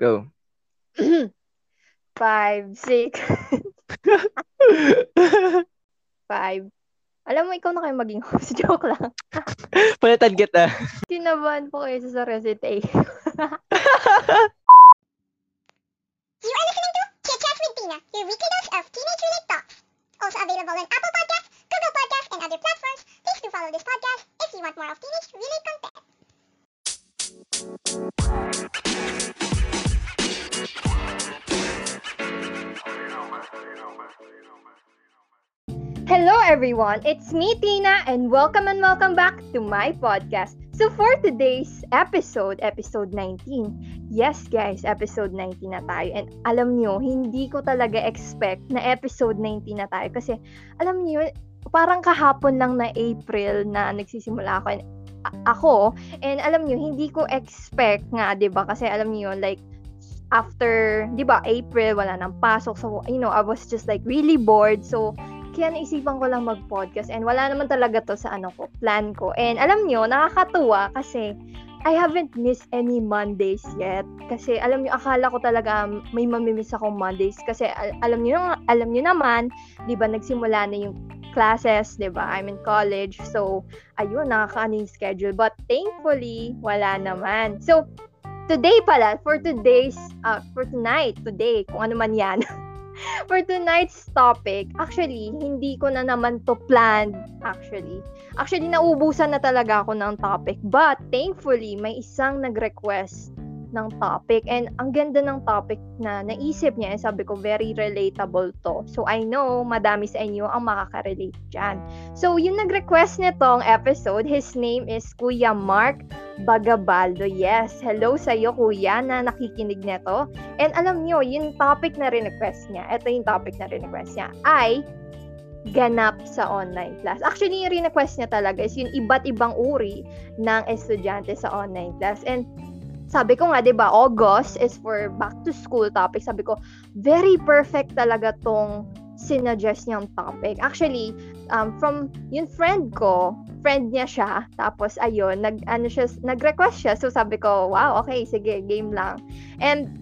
Go. Five, six. Five. Alam mo, ikaw na kayo maging host. Joke lang. Palitan kita. Kinabahan po kayo sa recitation. You are listening to Chit Chat with Tina, your weekly dose of teenage-related talks. Also available on Apple Podcasts, Google Podcasts, and other platforms. Please do follow this podcast if you want more of teenage-related content. Hello everyone, it's me Tina and welcome and welcome back to my podcast. So for today's episode, episode 19, yes guys, episode 19 na tayo. And alam nyo, hindi ko talaga expect na episode 19 na tayo kasi alam nyo, parang kahapon lang na April na nagsisimula ako and a- ako and alam nyo, hindi ko expect nga, 'di ba? Kasi alam nyo, like after, 'di ba, April wala nang pasok. So, you know, I was just like really bored. So, kaya naisipan ko lang mag-podcast and wala naman talaga to sa ano ko, plan ko. And alam nyo, nakakatuwa kasi I haven't missed any Mondays yet. Kasi alam nyo, akala ko talaga may mamimiss akong Mondays. Kasi al- alam nyo, alam nyo naman, di ba, nagsimula na yung classes, di ba? I'm in college. So, ayun, nakakaano yung schedule. But thankfully, wala naman. So, today pala, for today's, uh, for tonight, today, kung ano man yan, for tonight's topic, actually, hindi ko na naman to plan, actually. Actually, naubusan na talaga ako ng topic. But, thankfully, may isang nag-request ng topic. And ang ganda ng topic na naisip niya, sabi ko, very relatable to. So, I know, madami sa inyo ang makaka-relate dyan. So, yung nag-request nitong episode, his name is Kuya Mark Bagabaldo. Yes, hello sa iyo kuya na nakikinig nito. And alam nyo, yung topic na request niya, ito yung topic na request niya, ay ganap sa online class. Actually, yung request niya talaga is yung iba't ibang uri ng estudyante sa online class. And sabi ko nga, 'di ba, August is for back to school topic. Sabi ko, very perfect talaga tong sinuggest niyang topic. Actually, um, from yung friend ko, friend niya siya, tapos ayun, nag, ano siya, nag-request siya. So sabi ko, wow, okay, sige, game lang. And,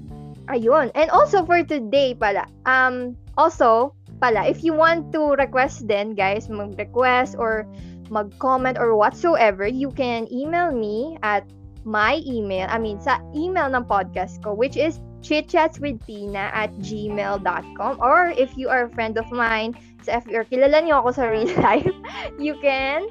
ayun. And also for today pala, um, also, pala, if you want to request then, guys, mag-request or mag-comment or whatsoever, you can email me at my email, I mean, sa email ng podcast ko, which is chitchatswithtina at gmail.com or if you are a friend of mine, so if you're kilala niyo ako sa real life, you can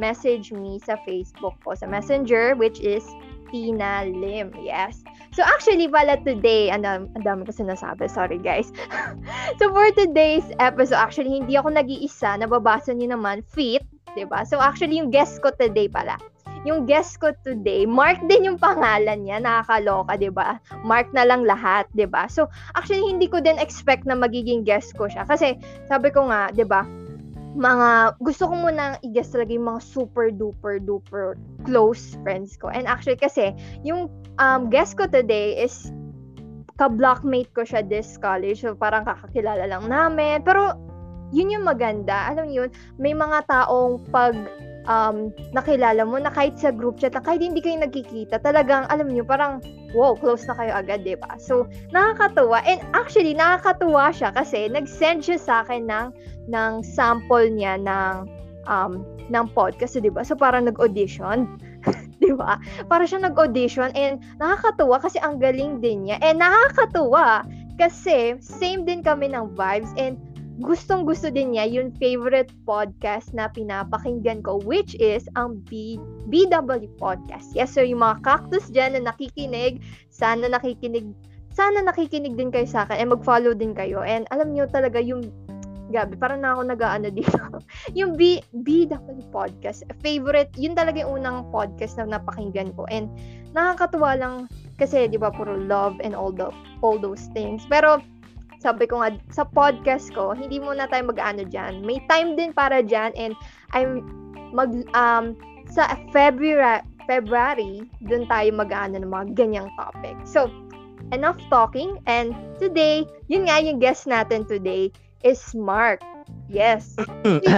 message me sa Facebook ko, sa Messenger, which is Tina Lim. Yes. So actually pala today, ano, ang dami ko sinasabi, sorry guys. so for today's episode, actually hindi ako nag-iisa, nababasa niyo naman, Fit, 'di ba? So actually yung guest ko today pala, yung guest ko today, Mark din yung pangalan niya, nakakaloka, 'di ba? Mark na lang lahat, 'di ba? So, actually hindi ko din expect na magiging guest ko siya kasi sabi ko nga, 'di ba? Mga gusto ko muna i-guest talaga yung mga super duper duper close friends ko. And actually kasi yung um, guest ko today is ka-blockmate ko siya this college. So parang kakakilala lang namin. Pero yun yung maganda. Alam yun, may mga taong pag um, nakilala mo na kahit sa group chat, na kahit hindi kayo nagkikita, talagang, alam niyo parang, wow, close na kayo agad, di ba? So, nakakatuwa. And actually, nakakatuwa siya kasi nag-send siya sa akin ng, ng sample niya ng, um, ng podcast, di ba? So, parang nag-audition. di ba? Para siya nag-audition and nakakatuwa kasi ang galing din niya. And nakakatuwa kasi same din kami ng vibes and gustong gusto din niya yung favorite podcast na pinapakinggan ko which is ang B, BW Podcast. Yes, so yung mga cactus dyan na nakikinig, sana nakikinig sana nakikinig din kayo sa akin and mag-follow din kayo. And alam niyo talaga yung gabi, parang na ako nag-ano dito. yung B, BW Podcast, favorite, yun talaga yung unang podcast na napakinggan ko. And nakakatuwa lang kasi 'di ba puro love and all the all those things. Pero sabi ko nga, sa podcast ko, hindi muna tayo mag-ano dyan. May time din para dyan and I'm mag, um, sa February, February, dun tayo mag-ano ng mga ganyang topic. So, enough talking and today, yun nga yung guest natin today is Mark. Yes.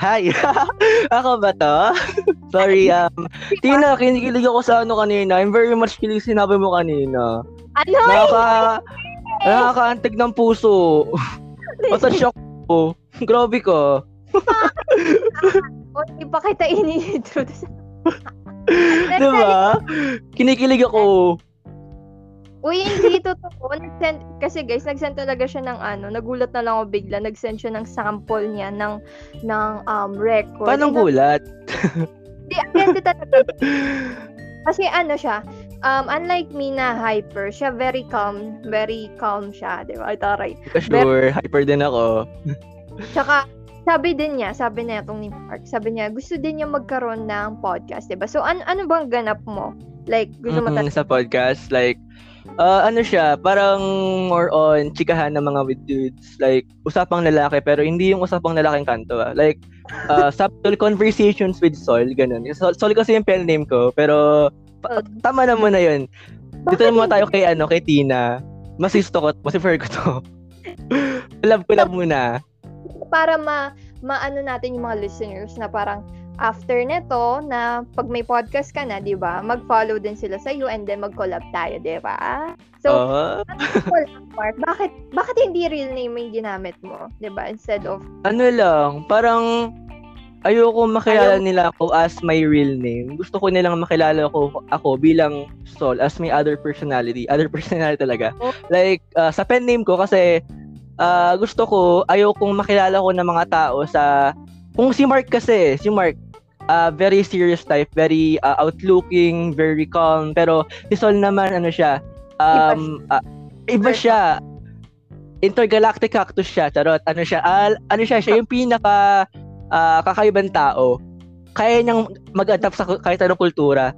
Hi. ako ba to? Sorry, um, Tina, kinikilig ako sa ano kanina. I'm very much kilig sinabi mo kanina. Ano? Nakaka... Nakakaantig ng puso. Masa-shock ko. Grabe ka. O, hindi pa kita ini-introduce. Diba? Kinikilig ako. Uy, hindi totoo. Nag-send, kasi guys, nag-send talaga siya ng ano, nagulat na lang ako bigla. Nag-send siya ng sample niya ng, ng um, record. Paano Eh, gulat? Hindi, hindi talaga. Kasi ano siya, um, unlike me na hyper, siya very calm, very calm siya, di ba? Taray. Sure, hyper din ako. Tsaka, sabi din niya, sabi niya itong ni Mark, sabi niya, gusto din niya magkaroon ng podcast, di ba? So, an ano bang ganap mo? Like, gusto mo Mm, talaga, sa podcast, like, uh, ano siya, parang more on chikahan ng mga with dudes. Like, usapang lalaki, pero hindi yung usapang lalaking kanto. Ah. Like, uh, subtle conversations with Sol, ganun. Sol, Sol kasi yung pen name ko, pero pa- tama na muna yun. Dito naman tayo kay, ano, kay Tina. Mas gusto ko, mas prefer ko to. love ko lang muna. para ma, maano natin yung mga listeners na parang, after neto, na pag may podcast ka na, di ba, mag-follow din sila sa iyo and then mag-collab tayo, di ba? So. Well, Mark, bakit bakit hindi real name yung ginamit mo, 'di ba? Instead of ano lang, parang ayoko makilala Ayaw- nila ako as my real name. Gusto ko nilang makilala ko ako bilang Sol as my other personality. Other personality talaga. Oh. Like uh, sa pen name ko kasi uh, gusto ko ayokong makilala ko ng mga tao sa kung si Mark kasi, si Mark uh, very serious type, very uh, outlooking, very calm. Pero si Sol naman ano siya, um, uh, iba siya intergalactic cactus siya, charot. Ano siya? Al, ano siya? Siya yung pinaka ah, kakaibang tao. Kaya niyang mag-adapt sa kahit anong kultura.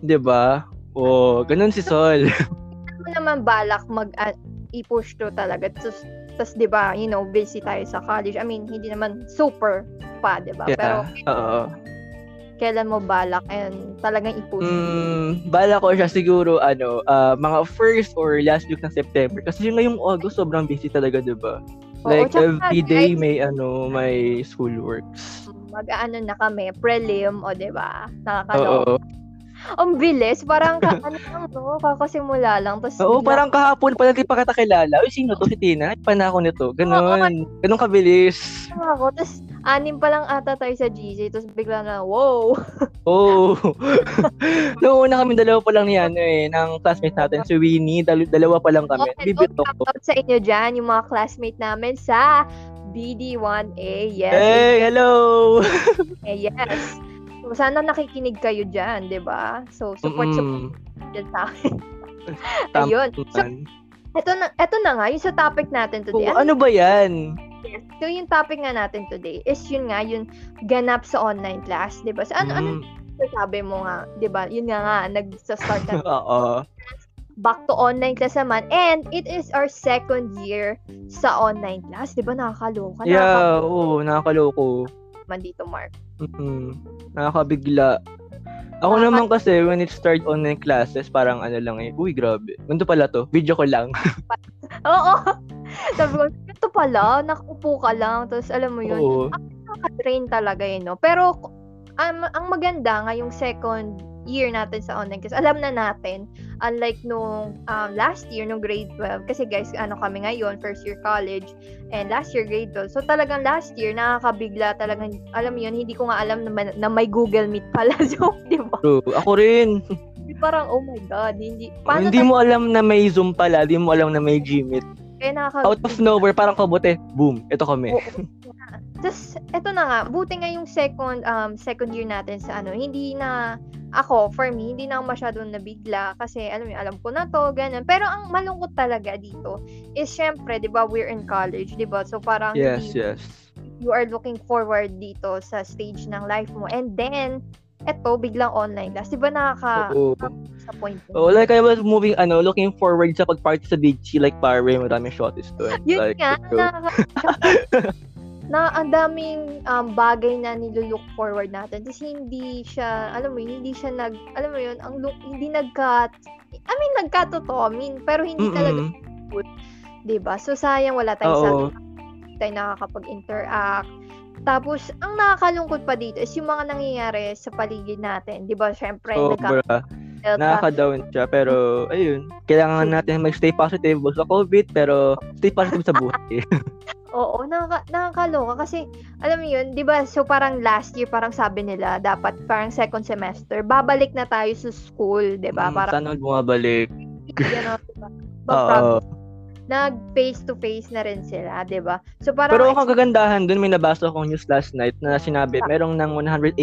'Di ba? Oh, ganun si Sol. ano naman balak mag uh, i-push to talaga. Tapos, tas, 'di ba, you know, busy tayo sa college. I mean, hindi naman super pa, 'di ba? Pero yeah. Oo. kailan mo balak and talagang i-push? Mm, bala ko siya siguro ano, ah, mga first or last week ng September kasi yung ngayong August sobrang busy talaga, 'di ba? Oo, Like tsaka, every day guys, may ano, may school works. mag-ano na kami, prelim, o 'di ba? Nakakaloka. Oo. Ang bilis, parang ka, ano lang, no? Kakasimula lang. Tapos, Oo, bigla- parang kahapon pa lang di pa kita kilala. Uy, sino to? Si Tina? Ay, pana ako nito. Ganon. Ganon kabilis. ako. Tapos, anim pa lang ata tayo sa GC. Tapos, bigla na, wow. Oo. Noong una kami, dalawa pa lang ni ano eh, ng classmate natin, si Winnie. Dal- dalawa pa lang kami. Okay, Bibito ko. out sa inyo dyan, yung mga classmate namin sa BD1A. Yes. Hey, hello! eh, yes. So, sana nakikinig kayo dyan, di ba? So, support, support Mm-mm. dyan sa akin. Ayun. So, eto na, eto na nga, yung sa topic natin today. Oo, ano ba yan? So, yung topic nga natin today is yun nga, yung ganap sa online class, di ba? So, ano, ano Mm, sabi mo nga, di ba? Yun nga nga, nag-start na Oo. back to online class naman. And it is our second year sa online class. Di ba nakakaloka? Yeah, oo, nakakaloko. Nakakaman dito, Mark. Mm-mm. Nakakabigla. Ako Nakaka- naman kasi, when it start online classes, parang ano lang eh, uy, grabe. Ganito pala to, video ko lang. Oo. Sabi ko, ito pala, nakaupo ka lang. Tapos, alam mo yun, Oo. nakaka-train talaga yun, no? Pero, ang, ang maganda nga yung second year natin sa online kasi alam na natin unlike nung um, last year nung grade 12 kasi guys ano kami ngayon first year college and last year grade 12 so talagang last year nakakabigla talagang alam mo yun hindi ko nga alam na, may- na may Google Meet pala so di ba True. Ako rin. parang oh my god hindi paano hindi tayo- mo alam na may Zoom pala, hindi mo alam na may Gmeet. kaya nakaka Out of nowhere, parang kabote, boom, ito kami. Tapos, eto na nga, buti nga yung second, um, second year natin sa ano, hindi na, ako, for me, hindi na ako masyadong nabigla kasi, alam mo, alam ko na to, ganun. Pero ang malungkot talaga dito is, syempre, di ba, we're in college, di ba? So, parang, Yes, hindi, yes. you are looking forward dito sa stage ng life mo. And then, eto, biglang online class. Di ba nakaka, Oo. sa point Oh, like I was moving, ano, looking forward sa pag-party sa Chi, like pare, maraming shotties doon. Yun like, nga, nakaka- na ang daming um, bagay na nilulook forward natin. Tapos hindi siya, alam mo yun, hindi siya nag, alam mo yun, ang look, hindi nagka, I mean, nagkatotoo, I mean, pero hindi talaga, Mm-mm. 'di ba So, sayang wala tayong sa, tayo nakakapag-interact. Tapos, ang nakakalungkot pa dito is yung mga nangyayari sa paligid natin. 'di ba Siyempre, nagka, Sobra. Delta. nakaka-down siya. Pero, ayun, kailangan natin mag-stay positive sa COVID, pero stay positive sa buhay. Oo, nakaka nakakaloka kasi alam mo 'yun, 'di ba? So parang last year parang sabi nila dapat parang second semester babalik na tayo sa school, 'di ba? Mm, Parang Sana bumabalik. ba? Oo. Nag face to face na rin sila, 'di ba? So parang Pero ang kagandahan dun, may nabasa akong news last night na sinabi, merong ng 118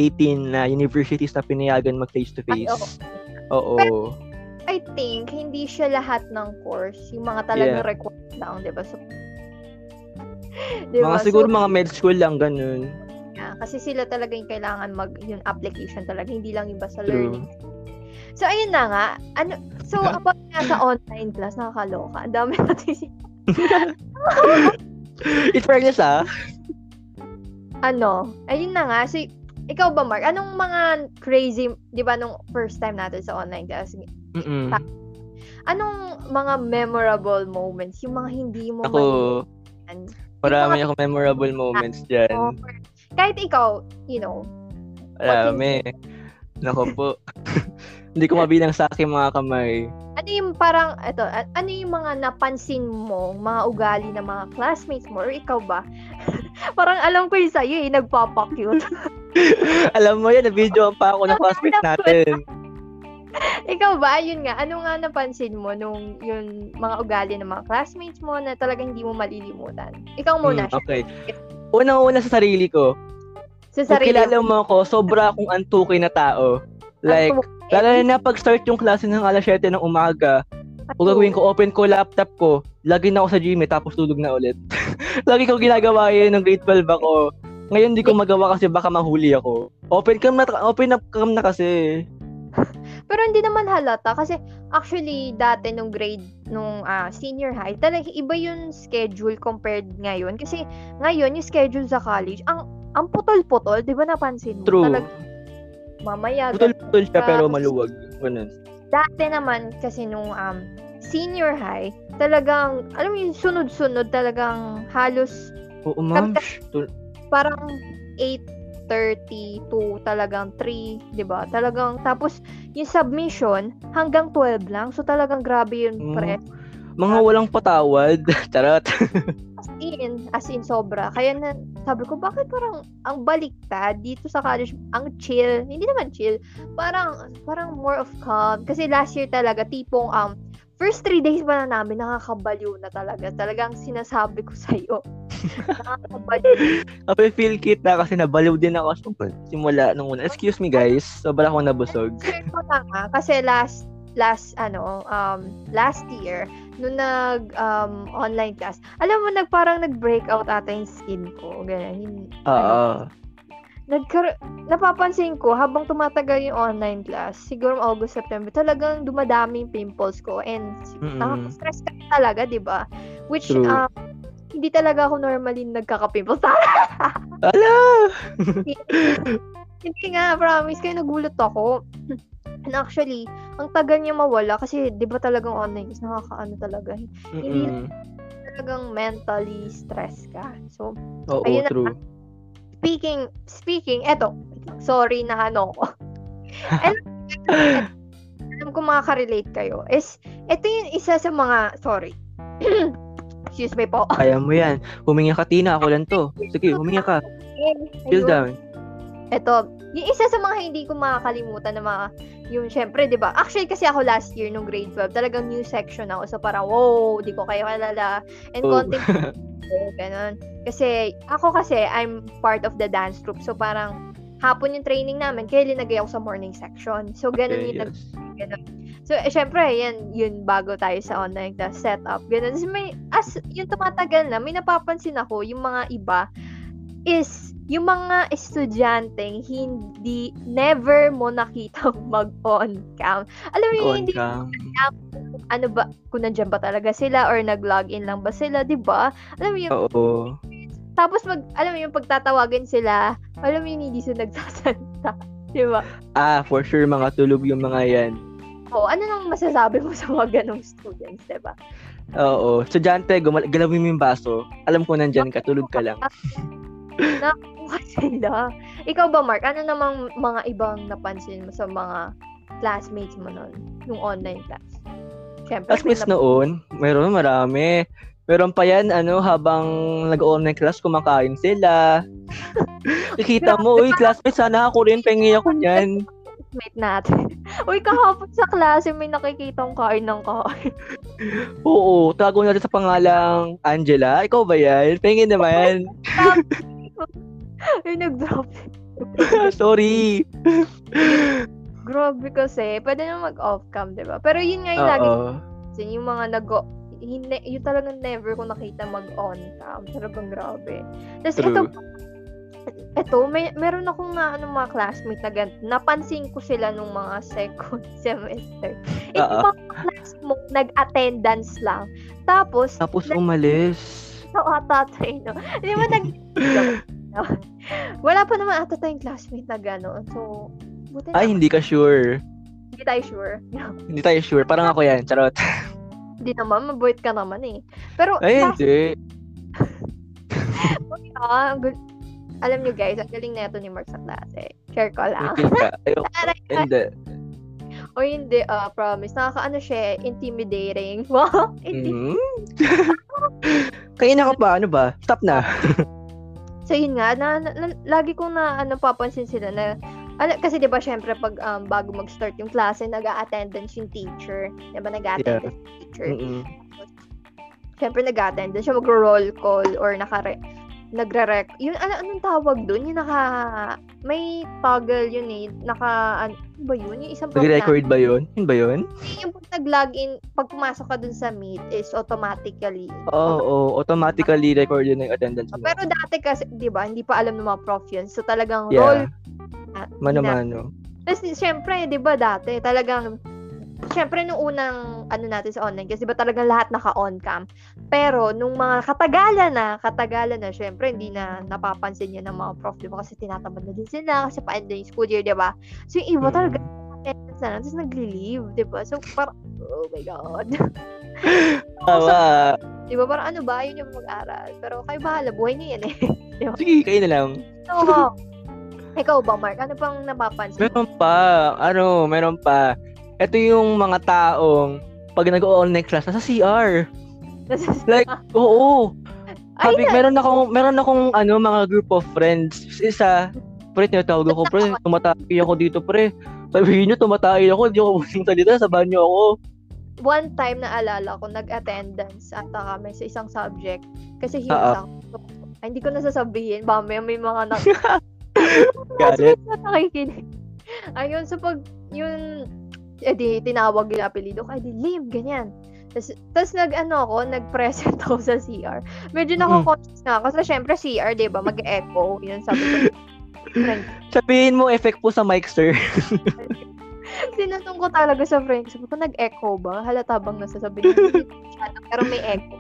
na universities na pinayagan mag face to face. oo. Oo. I think hindi siya lahat ng course, yung mga talagang Yeah. required lang, 'di ba? So 'di ba? Mga siguro mga med school lang ganun. Yeah, kasi sila talaga yung kailangan mag yung application talaga, hindi lang yung basta True. learning. So ayun na nga. Ano so about nga sa online class nakakaloka. Ang dami natin In fairness ah, ano, ayun na nga. So ikaw ba Mark, anong mga crazy, 'di ba nung first time natin sa online class? mm Anong mga memorable moments, yung mga hindi mo Ako, malimutan? Marami akong memorable moments dyan. Or, kahit ikaw, you know, Marami. Nako po. Hindi ko mabilang sa aking mga kamay. ano yung parang, eto, a- ano yung mga napansin mo, mga ugali ng mga classmates mo, or ikaw ba? parang alam ko yung sa'yo eh, nagpapakyut. Alam mo yan, na-video pa ako ng classmate natin. ikaw ba? Yun nga, ano nga napansin mo nung yung mga ugali ng mga classmates mo na talagang hindi mo malilimutan? Ikaw muna, Hmm, okay. Unang-una sa sarili ko, sa kung sarili kilala mo ako, sobra akong antuki na tao. Like, lalo na pag start yung klase ng alas 7 ng umaga, kung gagawin ko, open ko laptop ko, lagi na ako sa gym tapos tulog na ulit. lagi ko ginagawa yun ng grade 12 ako. Ngayon di ko magawa kasi baka mahuli ako. Open cam na, open up cam na kasi. Pero hindi naman halata kasi actually dati nung grade nung ah, senior high, talagang iba yung schedule compared ngayon kasi ngayon yung schedule sa college ang ang putol-putol, 'di ba napansin mo? True. Talag mamaya Putol-putol siya pero maluwag. Ganun. dati naman kasi nung um, senior high, talagang alam mo yung sunod-sunod talagang halos Oo, ma'am. Shh, tul- parang 8:30 to talagang 3, 'di ba? Talagang tapos yung submission hanggang 12 lang. So talagang grabe yun, Mm. pre. Mga walang patawad. Charot. As in, as in sobra. Kaya na, sabi ko, bakit parang ang baliktad dito sa college, ang chill. Hindi naman chill. Parang, parang more of calm. Kasi last year talaga, tipong, um, first three days pa na namin, nakakabaliw na talaga. Talagang sinasabi ko sa'yo. nakakabaliw. Kapag feel kit na kasi nabaliw din ako sa simula nung una. Excuse me guys, sobra akong nabusog. Share ko ah, kasi last, last, ano, um, last year, nung nag, um, online class, alam mo, nag, parang nag-breakout ata yung skin ko. Ganyan. Oo. Nagkar napapansin ko habang tumatagal yung online class, siguro August, September, talagang dumadami yung pimples ko and Mm-mm. nakaka-stress ka talaga, 'di ba? Which True. um, hindi talaga ako normally nagkaka-pimples. Ala! hindi nga, promise kayo nagulat ako. And actually, ang tagal niya mawala kasi 'di ba talagang online is nakakaano talaga. Mm-mm. Talagang mentally stress ka. So, Oo, Ayun na. Speaking, speaking, eto, sorry na ano ko. alam, alam ko makaka-relate kayo. Is, ito yung isa sa mga, sorry. Excuse me po. Kaya mo yan. Huminga ka, Tina. Ako lang to. Sige, huminga ka. Ayun. down. Ito, yung isa sa mga hindi ko makakalimutan na mga, yung syempre, di ba? Actually, kasi ako last year, nung grade 12, talagang new section ako. So, parang, wow, di ko kayo kalala. And Oh. content ko, ganun. Kasi, ako kasi, I'm part of the dance troupe. So, parang, hapon yung training namin, kaya linagay ako sa morning section. So, ganun Okay, yung nag- yes. So, eh, syempre, yan, yun, bago tayo sa online class setup. Ganun. So, may, as, yung tumatagal na, may napapansin ako, yung mga iba, is, yung mga estudyanteng hindi, never mo nakitang mag-on cam. Alam mo, yun, On hindi, cam. ano ba, kung nandyan ba talaga sila, or nag-login lang ba sila, di ba? Alam mo, yung, Oo. Tapos mag, alam mo, yung pagtatawagan sila, alam mo, yun, hindi sila nagsasalita. Di ba? Ah, for sure, mga tulog yung mga yan. O, ano nang masasabi mo sa mga ganong students, di ba? Oo. Estudyante, gumal- galawin mo yung baso. Alam ko nandyan ka, tulog ka lang. Nakuha sila. Ikaw ba, Mark? Ano namang mga ibang napansin mo sa mga classmates mo nun? Yung online class? Siyempre, Classmates nap- noon, meron marami. Meron pa yan, ano, habang nag-online class, kumakain sila. Kikita mo, uy, classmates, sana ako rin, pengi ako niyan. classmate natin. Uy, kahapon sa klase may nakikitang kain ng kain. Oo, tago natin sa pangalang Angela. Ikaw ba yan? Pengi naman. Yung nag-drop. Sorry. Grabe kasi. Pwede na mag-off cam, di ba? Pero yun nga yung lagi Oo. Kasi yung mga nag hindi, yung talagang never ko nakita mag-on cam. Talagang grabe. Tapos ito, ito, may, meron akong na, ano, mga classmate na ganito. Napansin ko sila nung mga second semester. Ito Oo. mga class mo, nag-attendance lang. Tapos, Tapos umalis. ito ata tayo, no? Di ba nag... Wala pa naman ata tayong classmate na gano'n. So, buti Ay, naman. hindi ka sure. Hindi tayo sure. Hindi tayo sure. Parang ako yan. Charot. Hindi naman, mabuit ka naman eh. Pero, Ay, hindi. ah, ang gul- alam nyo guys, ang galing na ito ni Mark sa klase. Share ko lang. Ayoko. Hindi. o hindi, ah, promise. Nakakaano siya, eh, intimidating. Wow, intimidating. Mhm. Kaya na ka pa, ano ba? Stop na. So yun nga, na, na- na- lagi kong na ano papansin sila na ano, kasi 'di ba syempre pag um, bago mag-start yung klase, nag-attendance yung teacher. 'Di ba nag-attendance yung teacher. Mm-mm. Syempre nag-attendance siya mag-roll call or nakare nagre-rec. Yun ano anong tawag doon? Yung naka may toggle yun eh. Naka ano ba yun? Yung isang Nag-record ba yun? Yun ba yun? yung pag nag-login, pag pumasok ka dun sa Meet is automatically. Oo, oo. automatically record yun yung attendance mo. Pero dati kasi, 'di ba, hindi pa alam ng mga prof yun. So talagang roll Yeah. at Mano-mano. Tapos, syempre, di ba dati, talagang, syempre, nung unang, ano natin sa online, kasi di ba talagang lahat naka-on cam. Pero, nung mga katagalan na, katagalan na, syempre, hindi na napapansin yun ng mga prof, di ba? Kasi tinatamad na din sila, kasi pa-end na yung school year, di ba? So, yung iba Mm. talaga, attendance na lang, tapos nagli-leave, di ba? So, parang, oh my God. Tawa. di ba? Parang, ano ba? Yun yung mag-aral. Pero, kayo bahala, buhay niyo yan eh. Sige, kayo na lang. So, ikaw ba, Mark? Ano pang napapansin? Meron pa. Ano, meron pa. Ito yung mga taong pag nag-online class, nasa CR. Like, oo. Ay, Sabi, meron akong, meron akong, ano, mga group of friends. Isa, pre, tinatawag ako, pre, tumatay ako dito, pre. Sabihin nyo, tumatay ako, hindi ako pwedeng salita, sabahan nyo ako. one time na alala ko, nag-attendance ata kami sa isang subject. Kasi Oo. hilang. So, ay, hindi ko nasasabihin. Ba, may, may mga na... Galit. na nakikinig. Ayun, so pag yun, edi, tinawag yung apelido ko, edi, Lim, ganyan. Tapos, tapos nag, ano ako, nag-present ako sa CR. Medyo nako-conscious na ako. Kasi syempre CR, di ba, mag-echo. Yun, sabi ko, friend, Sabihin mo, effect po sa mic, sir. Sinatong ko talaga sa friend. Sabi ko, nag-echo ba? Halata bang nasasabi masyado, pero may echo.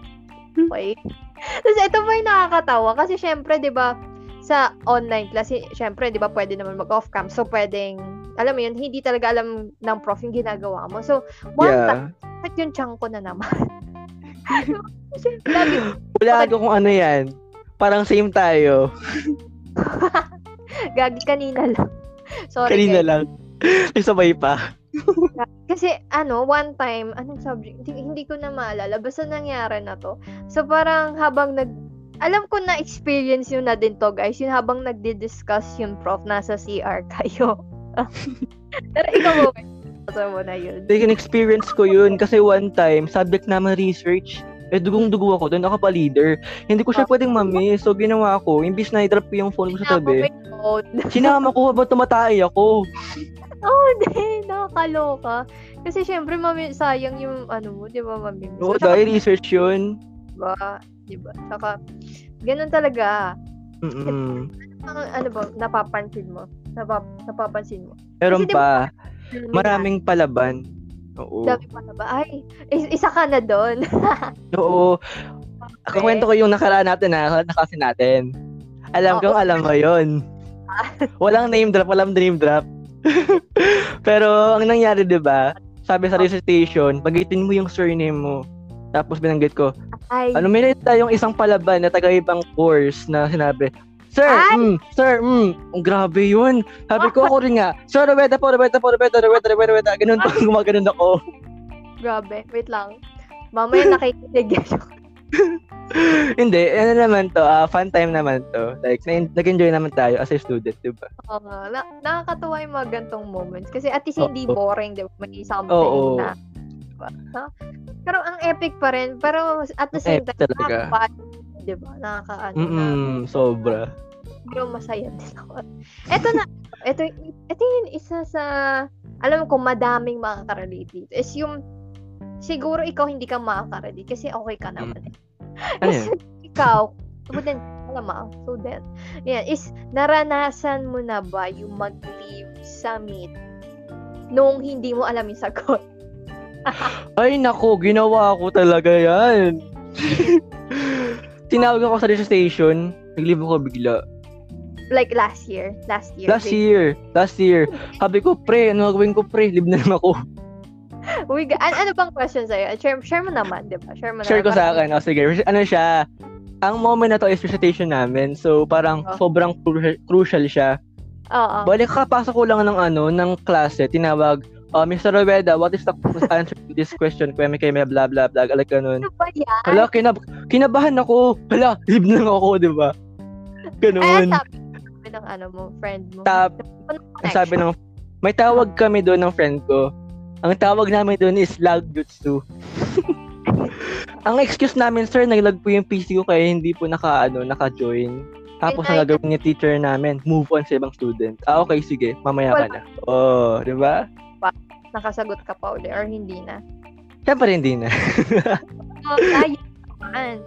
Okay. Tapos ito pa yung nakakatawa. Kasi syempre, di ba, sa online class, syempre, di ba, pwede naman mag-off cam. So, pwedeng, alam mo yun, hindi talaga alam ng prof yung ginagawa mo. So, one time, Yeah. bakit yung chunk ko na naman? Lagi, Wala ko kung ano yan. Parang same tayo. gagi kanina lang. Sorry, Kanina guys. lang. May sabay pa. Kasi ano, one time, anong subject? Hindi, hindi ko na maalala. Basta nangyari na to. So parang habang nag... Alam ko na experience yun na din to guys. Yung habang nagdi-discuss yung prof, nasa CR kayo. Pero ikaw mo, sa mo na yun. Like, experience ko yun kasi one time, subject naman research, eh dugong-dugo ako doon, ako pa leader. Hindi ko siya pwedeng mamiss. So, ginawa ko, imbis na i-drop ko yung phone ko sa tabi, sinama ko, ba't tumatay ako? Oh, hindi. Nakakaloka. Kasi syempre, mami, sayang yung ano mo, di ba, mami? Oo, dahil research yun. Diba? Diba? Saka, ganun talaga. Mm-mm. Ang, ano ba, napapansin mo? Napap, napapansin mo? Meron Kasi pa, May maraming palaban. Oo. Dami pa na ba? Ay, is- isa ka na doon. Oo. Kakwento ko yung nakaraan natin na nakasin natin. Alam kong alam mo yun. Walang name drop, walang name drop. Pero ang nangyari 'di ba? Sabi sa recitation, bagitin mo yung surname mo. Tapos binanggit ko, Ay, ano may tayong isang palaban na taga ibang course na sinabi, Sir, Ay! mm, sir, mm, grabe yun. Sabi ko ako rin nga, sir, Roweta po, Roweta po, Roweta, Roweta, Roweta, Roweta. Ganun po, gumaganon ako. Grabe. Wait lang. Mamaya nakikinig. Hindi, ano naman to, ah, fun time naman to. Like, na- nag-enjoy naman tayo as a student, di ba? Oo nga. na, nakakatuwa yung mga gantong moments. Kasi at least hindi Oo. boring, di ba? May something Oo. na. Diba? Ha? Pero ang epic pa rin. Pero at the same epic time, talaga. nakaka di ba? Nakakaano na. Mm-mm, sobra. Pero masaya din ako. Ito na, ito, ito yung isa sa, alam ko, madaming makaka-relate dito. Is yung, siguro ikaw hindi ka makaka-relate kasi okay ka naman. Ano Is ikaw, student, alam mo, student. Yan, is naranasan mo na ba yung mag-leave sa meet nung hindi mo alam yung sagot? Ay, nako, ginawa ko talaga yan. Tinawag ako sa registration, nag-leave ako bigla. Like last year. Last year. Last year, last year. Sabi ko, pre, ano gagawin ko, pre? Leave na lang ako. Uy, an- ano bang question sa'yo? Share, share mo naman, di ba? Share mo Share ko naman. sa akin. O, sige. Ano siya, ang moment na to is presentation namin. So, parang Oh. sobrang cru- crucial siya. Oo. Balik kakapasok ko lang ng ano, ng klase, tinawag, uh, Mr. Roveda, what is the answer to this question? Kaya may kayo may blah blah blah, like ganun. Ano ba yan? Hala, kinab kinabahan ako. Hala, na lang ako, di ba? Ay, Ganun. ang sabi, sabi ng ano mo, friend mo. Tap, Ano sabi ng, may tawag kami doon ng friend ko. Ang tawag namin doon is lag jutsu. ang excuse namin, sir, naglag po yung PC ko kaya hindi po naka, ano, naka-join. Tapos ang Ay, gagawin ni teacher namin, move on sa ibang student. Ah, okay, sige, mamaya ka na. Oh, di ba? Nakasagot ka pa uli or hindi na. Siyempre hindi na. Oh, ayun naman.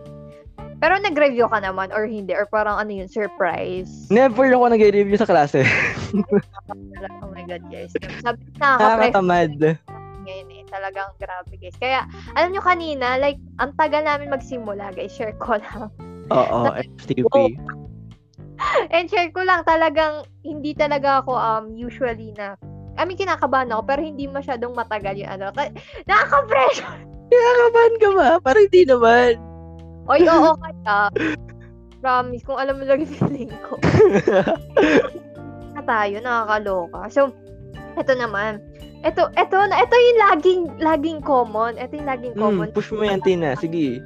Pero nag-review ka naman or hindi? Or parang ano yun, surprise? Never ako nag-review sa klase. Oh my God, guys. Sabi nakaka-press Nakakatamad. ngayon eh. Talagang grabe, guys. Kaya, alam nyo kanina, like, ang tagal namin magsimula, guys. Share ko lang. Oo, FTP. And share ko lang, talagang, hindi talaga ako um usually na, I mean, kinakabahan ako, pero hindi masyadong matagal yung ano. Ka- Nakaka-pressure! Kinakabahan ka ba? Parang hindi naman. Oy, oo, kaya. Promise, kung alam mo lang yung feeling ko. na tayo, nakakaloka. So, eto naman. Eto, eto, na, eto yung laging, laging common. Eto yung laging common. Hmm, push mo yan, Tina. Sige.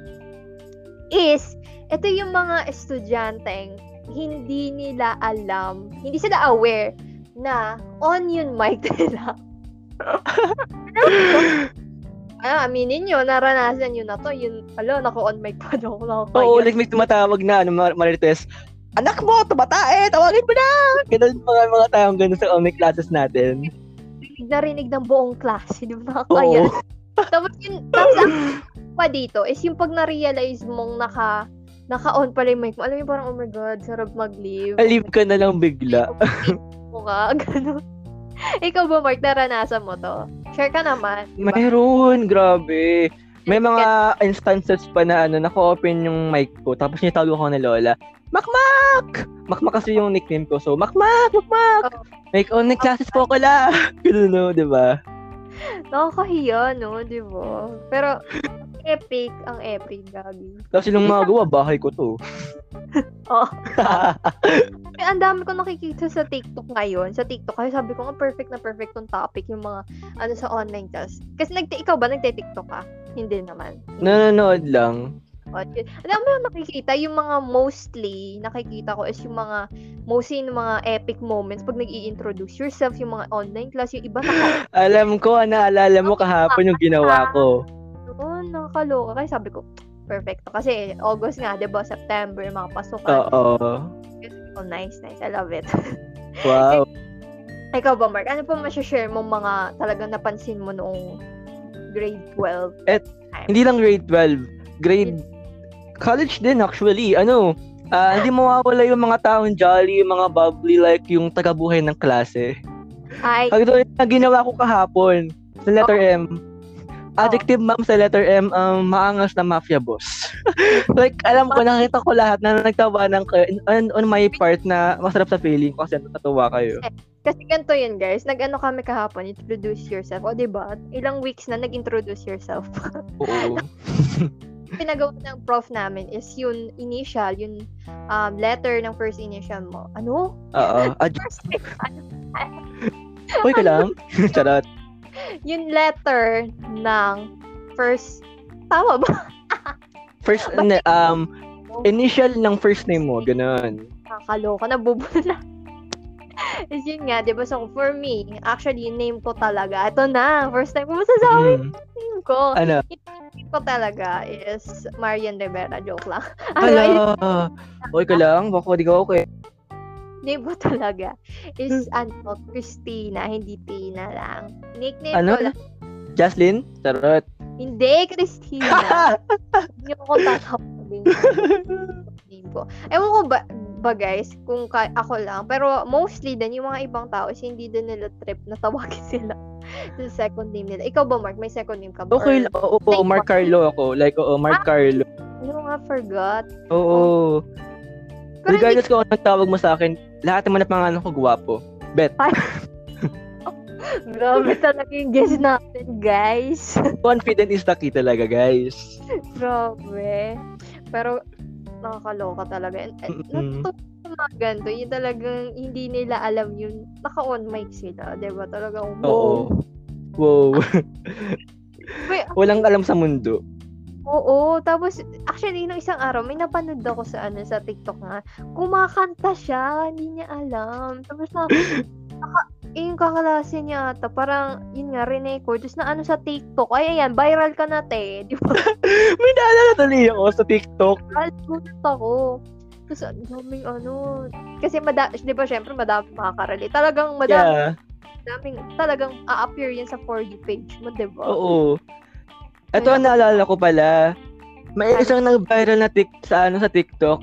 Is, eto yung mga estudyanteng hindi nila alam, hindi sila aware na on yung mic nila. ah, aminin nyo, naranasan nyo na to. Yun, alo, naka-on mic pa daw. Oo, like may tumatawag na, ano, mar- marites. Anak mo, tumatae, tawagin mo na! Ganun mga mga taong ganun sa online classes natin. rinig na rinig ng buong klase. Di ba? Nakakaya. Tapos yun, tapos ang pa dito is yung pag na-realize mong naka, naka-on pala yung mic mo. Alam mo parang, oh my God, sarap mag-leave. Alib ka na lang bigla. Mo ka, ganun. Ikaw ba, Mark, naranasan mo to? Share ka naman. di ba? Mayroon, grabe. May mga instances pa na ano, naka-open yung mic ko, tapos nitawag ako na Lola. Makmak! Makmak kasi yung nickname ko. So, Makmak! Makmak! Oh. Like, online classes po ko la. Ganun, no, di ba? Nakakahiya, no? Di ba? Pero, epic, ang epic, Gabi. Tapos yung mga gawa, bahay ko to. Oh. Eh, ang dami ko nakikita sa TikTok ngayon. Sa TikTok, kaya sabi ko nga perfect na perfect tong topic, yung mga, ano, sa online class. Kasi, nagte ikaw ba, nagte-TikTok ka? Hindi naman. Nanonood lang. Oh, yun. Alam mo yung nakikita, yung mga mostly, nakikita ko is yung mga, mostly yung mga epic moments pag nag introduce yourself, yung mga online class, yung iba naka, Alam ko, naalala mo kahapon yung ginawa ko. Oh, nakakaloka. Kaya sabi ko, perfecto. Kasi August nga, di ba? September, mga pasukan. Oo. Oh, nice, nice. I love it. Wow. Ikaw ba, Mark? Ano pa masashare mo mga talagang napansin mo noong grade 12? Hindi lang grade 12. Grade college din actually. Ano, ah, hindi mawawala yung mga taong jolly, yung mga bubbly like yung tagabuhay ng klase. Ay, Pag na ginawa ko kahapon sa letter M. Adjective ma'am sa letter M, um, maangas na mafia boss. like, alam ko, nakita ko lahat na nagtawanan kayo on, on my part na masarap sa feeling kasi natutuwa kayo. kasi ganito yun, guys. Nag-ano kami kahapon, introduce yourself. O, di ba? Ilang weeks na nag-introduce yourself. Oo. pinagawa ng prof namin is yung initial, yung um, letter ng first initial mo. Ano? Oo. First, ano? Uy, ka lang. Charot. yung letter ng first, tama ba? First, um, initial ng first name mo, ganun. Nakakaloka, nabubula. is yun nga, di ba? So, for me, actually, yung name ko talaga, ito na, first time ko masasabi Mm. name ko. Ano? Name ko talaga is Marian Rivera, joke lang. Ano, Hala. Uy, ka lang. Baka di ka okay. Name ko talaga is, ano, Christina, hindi Tina lang. Nickname Ano? ko lang, Jaslyn? Charot. hindi, Christina. Hindi ko tatawagin name ko. Ewan ko ba, ba guys, kung ka- ako lang, pero mostly din, yung mga ibang tao, is hindi din nila trip na tawagin sila sa second name nila. Ikaw ba, Mark? May second name ka ba? Okay, oo, oo, Mark Carlo ako. Like, oo, Mark Carlo. Ano nga, forgot. Oo. Pero hindi Regardless kung anong tawag mo sa akin, lahat naman ng pangalan ko gwapo. Bet. Grabe talaga yung guess natin, guys. Confident is the key talaga, guys. Grabe. Pero, nakakaloka talaga. Sa mga ganito, yung talagang hindi nila alam yun. Naka-on mic sila, di ba? Talagang, Oo. wow. Wow. Wait, Walang alam sa mundo. Oo, tapos actually nung isang araw may napanood ako sa ano sa TikTok nga. Kumakanta siya, hindi niya alam. Tapos na naka, eh, yung kakalase niya ata, parang yun nga re-record. Na ano sa TikTok. Ay ayan, viral ka na te. Di ba? May naalala tuloy ako sa TikTok. Gulat ako. Ang daming ano, kasi mada, di ba syempre madami makakarelate. Talagang madami, Yeah. daming, talagang a-appear yan sa For You page mo, di ba? Oo. Ito ang naalala ko pala. May isang nag-viral na tik sa ano sa TikTok.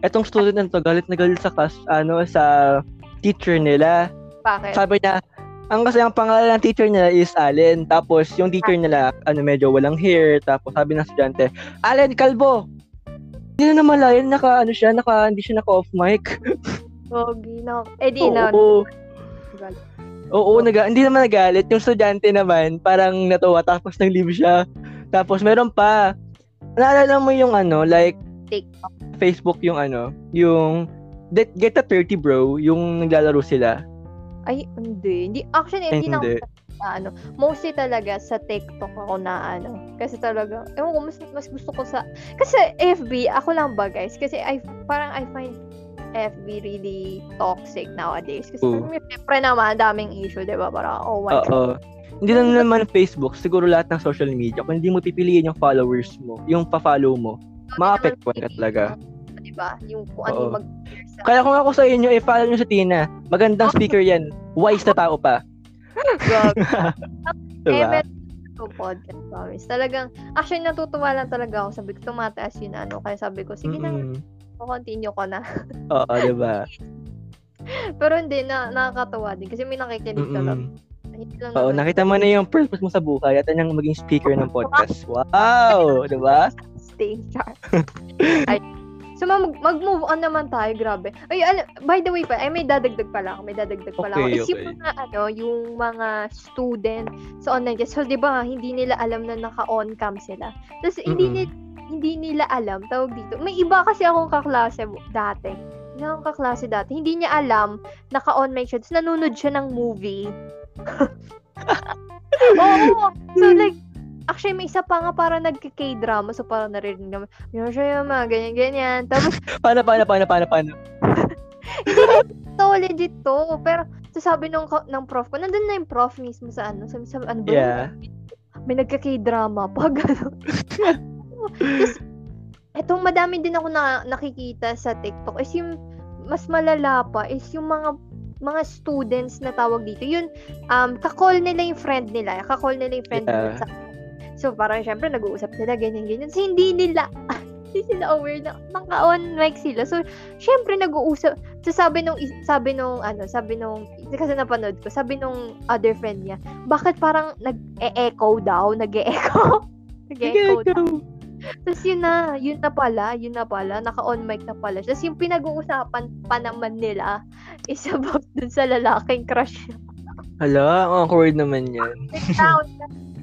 Etong student na to galit na galit sa class, ano sa teacher nila. Bakit? Sabi niya, ang kasi ang pangalan ng teacher nila is Allen. Tapos yung teacher nila, ano medyo walang hair. Tapos sabi ng estudyante, Allen, kalbo! Hindi na namalayan, naka, ano siya, naka, hindi siya naka-off mic. Gogi na. Eh di na. Oo. Oo, naga, hindi naman nagalit. Yung estudyante naman, parang natuwa. Tapos nag-leave siya. Tapos meron pa. Naalala mo yung ano, like, TikTok. Facebook yung ano, yung Get, get a 30 bro, yung naglalaro sila. Ay, hindi. hindi actually, hindi, na Hindi. na ano. Mostly talaga sa TikTok ako na ano. Kasi talaga, ewan ko, mas, mas gusto ko sa, kasi FB, ako lang ba guys? Kasi I, parang I find FB really toxic nowadays. Kasi Oo. syempre naman, daming issue, di ba? Parang, oh God. Oo. Hindi lang naman Facebook, siguro lahat ng social media. Kung hindi mo pipiliin yung followers mo, yung pa-follow mo, maapektuhan ka talaga. Di ba? Yung kung ano Oo. yung mag sa Kaya kung ako sa inyo, i-follow nyo si Tina. Magandang speaker yan. Wise na tao pa. Gag. Diba? meron ko podcast, promise. Talagang, actually, natutuwa lang talaga ako. Sabi ko, tumataas yun ano. Kaya sabi ko, sige na, Mm-mm. Continue ko na. Oo, diba? Pero hindi, na, nakakatawa din. Kasi may nakikinig. Hindi lang Oo, nakita mo na yung purpose mo sa buhay at yung maging speaker ng podcast. Wow! Diba? stay char. Ay. So, mag- mag-move on naman tayo. Grabe. Ay, al- by the way pa, ay, may dadagdag pala ako. May dadagdag pala ako. Okay, Is yung okay. mga, ano, yung mga student sa online class. So, di ba, hindi nila alam na naka-on cam sila. Tapos, hindi, Mm-mm. nila, hindi nila alam, tawag dito. May iba kasi akong kaklase dati. May akong kaklase dati. Hindi niya alam, naka-on mic siya. Tapos, nanonood siya ng movie. Oo. So, like, actually, may isa pa nga para nagka-K-drama. So, parang narinig naman, yun siya yung mga ganyan-ganyan. Tapos, Paano, paano, paano, paano, paano? to, legit to. Pero, so sabi nung, ng prof ko, nandun na yung prof mismo sa ano, sabi, sabi ano ba? Yeah. May nagka-K-drama pa, gano'n. Tapos, etong madami din ako na, nakikita sa TikTok is yung, mas malala pa is yung mga mga students na tawag dito. Yun, um, kakall nila yung friend nila. Kakall nila yung friend nila. Yeah. Sa, so, parang syempre, nag-uusap sila, ganyan-ganyan. So, hindi nila, hindi sila aware na naka-on mic sila. So, syempre, nag-uusap. So, sabi nung, sabi nung, ano, sabi nung, kasi napanood ko, sabi nung other friend niya, bakit parang nag-e-echo daw? Nag-e-echo? Nag-e-echo go. Tapos yun na, yun na pala, yun na pala, naka-on mic na pala. Tapos yung pinag-uusapan pa naman nila is about dun sa lalaking crush niya. Hala, ang awkward naman yan. Down.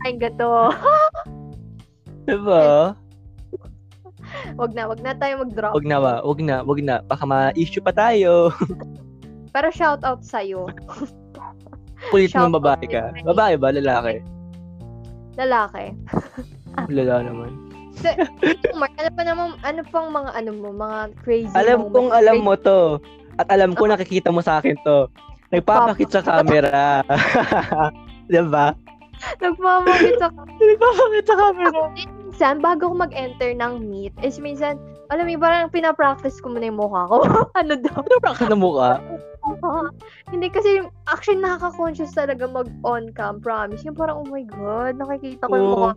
Ay, gato. Diba? wag na, wag na tayo mag-drop. Wag na ba? Wag na, wag na. Baka ma-issue pa tayo. Pero shout out sa'yo. Kulit Shout mo babae ka. Babae ba? Lalaki? Lalaki. Lala naman. Mark, ano pa naman, ano pang mga ano mo, mga crazy Alam moments? kong alam Crazy- mo to. At alam ko nakikita mo sa akin to. Nagpapakit sa camera. diba? Nagmamagit sa Nagpapakit sa camera. minsan, bago ako mag-enter ng meet, is minsan, alam mo, parang pinapractice ko muna yung mukha ko. ano daw? Ka na mukha? Hindi kasi, actually, nakaka-conscious talaga mag-on cam, promise. Yung parang, oh my God, nakikita ko yung Oo. mukha.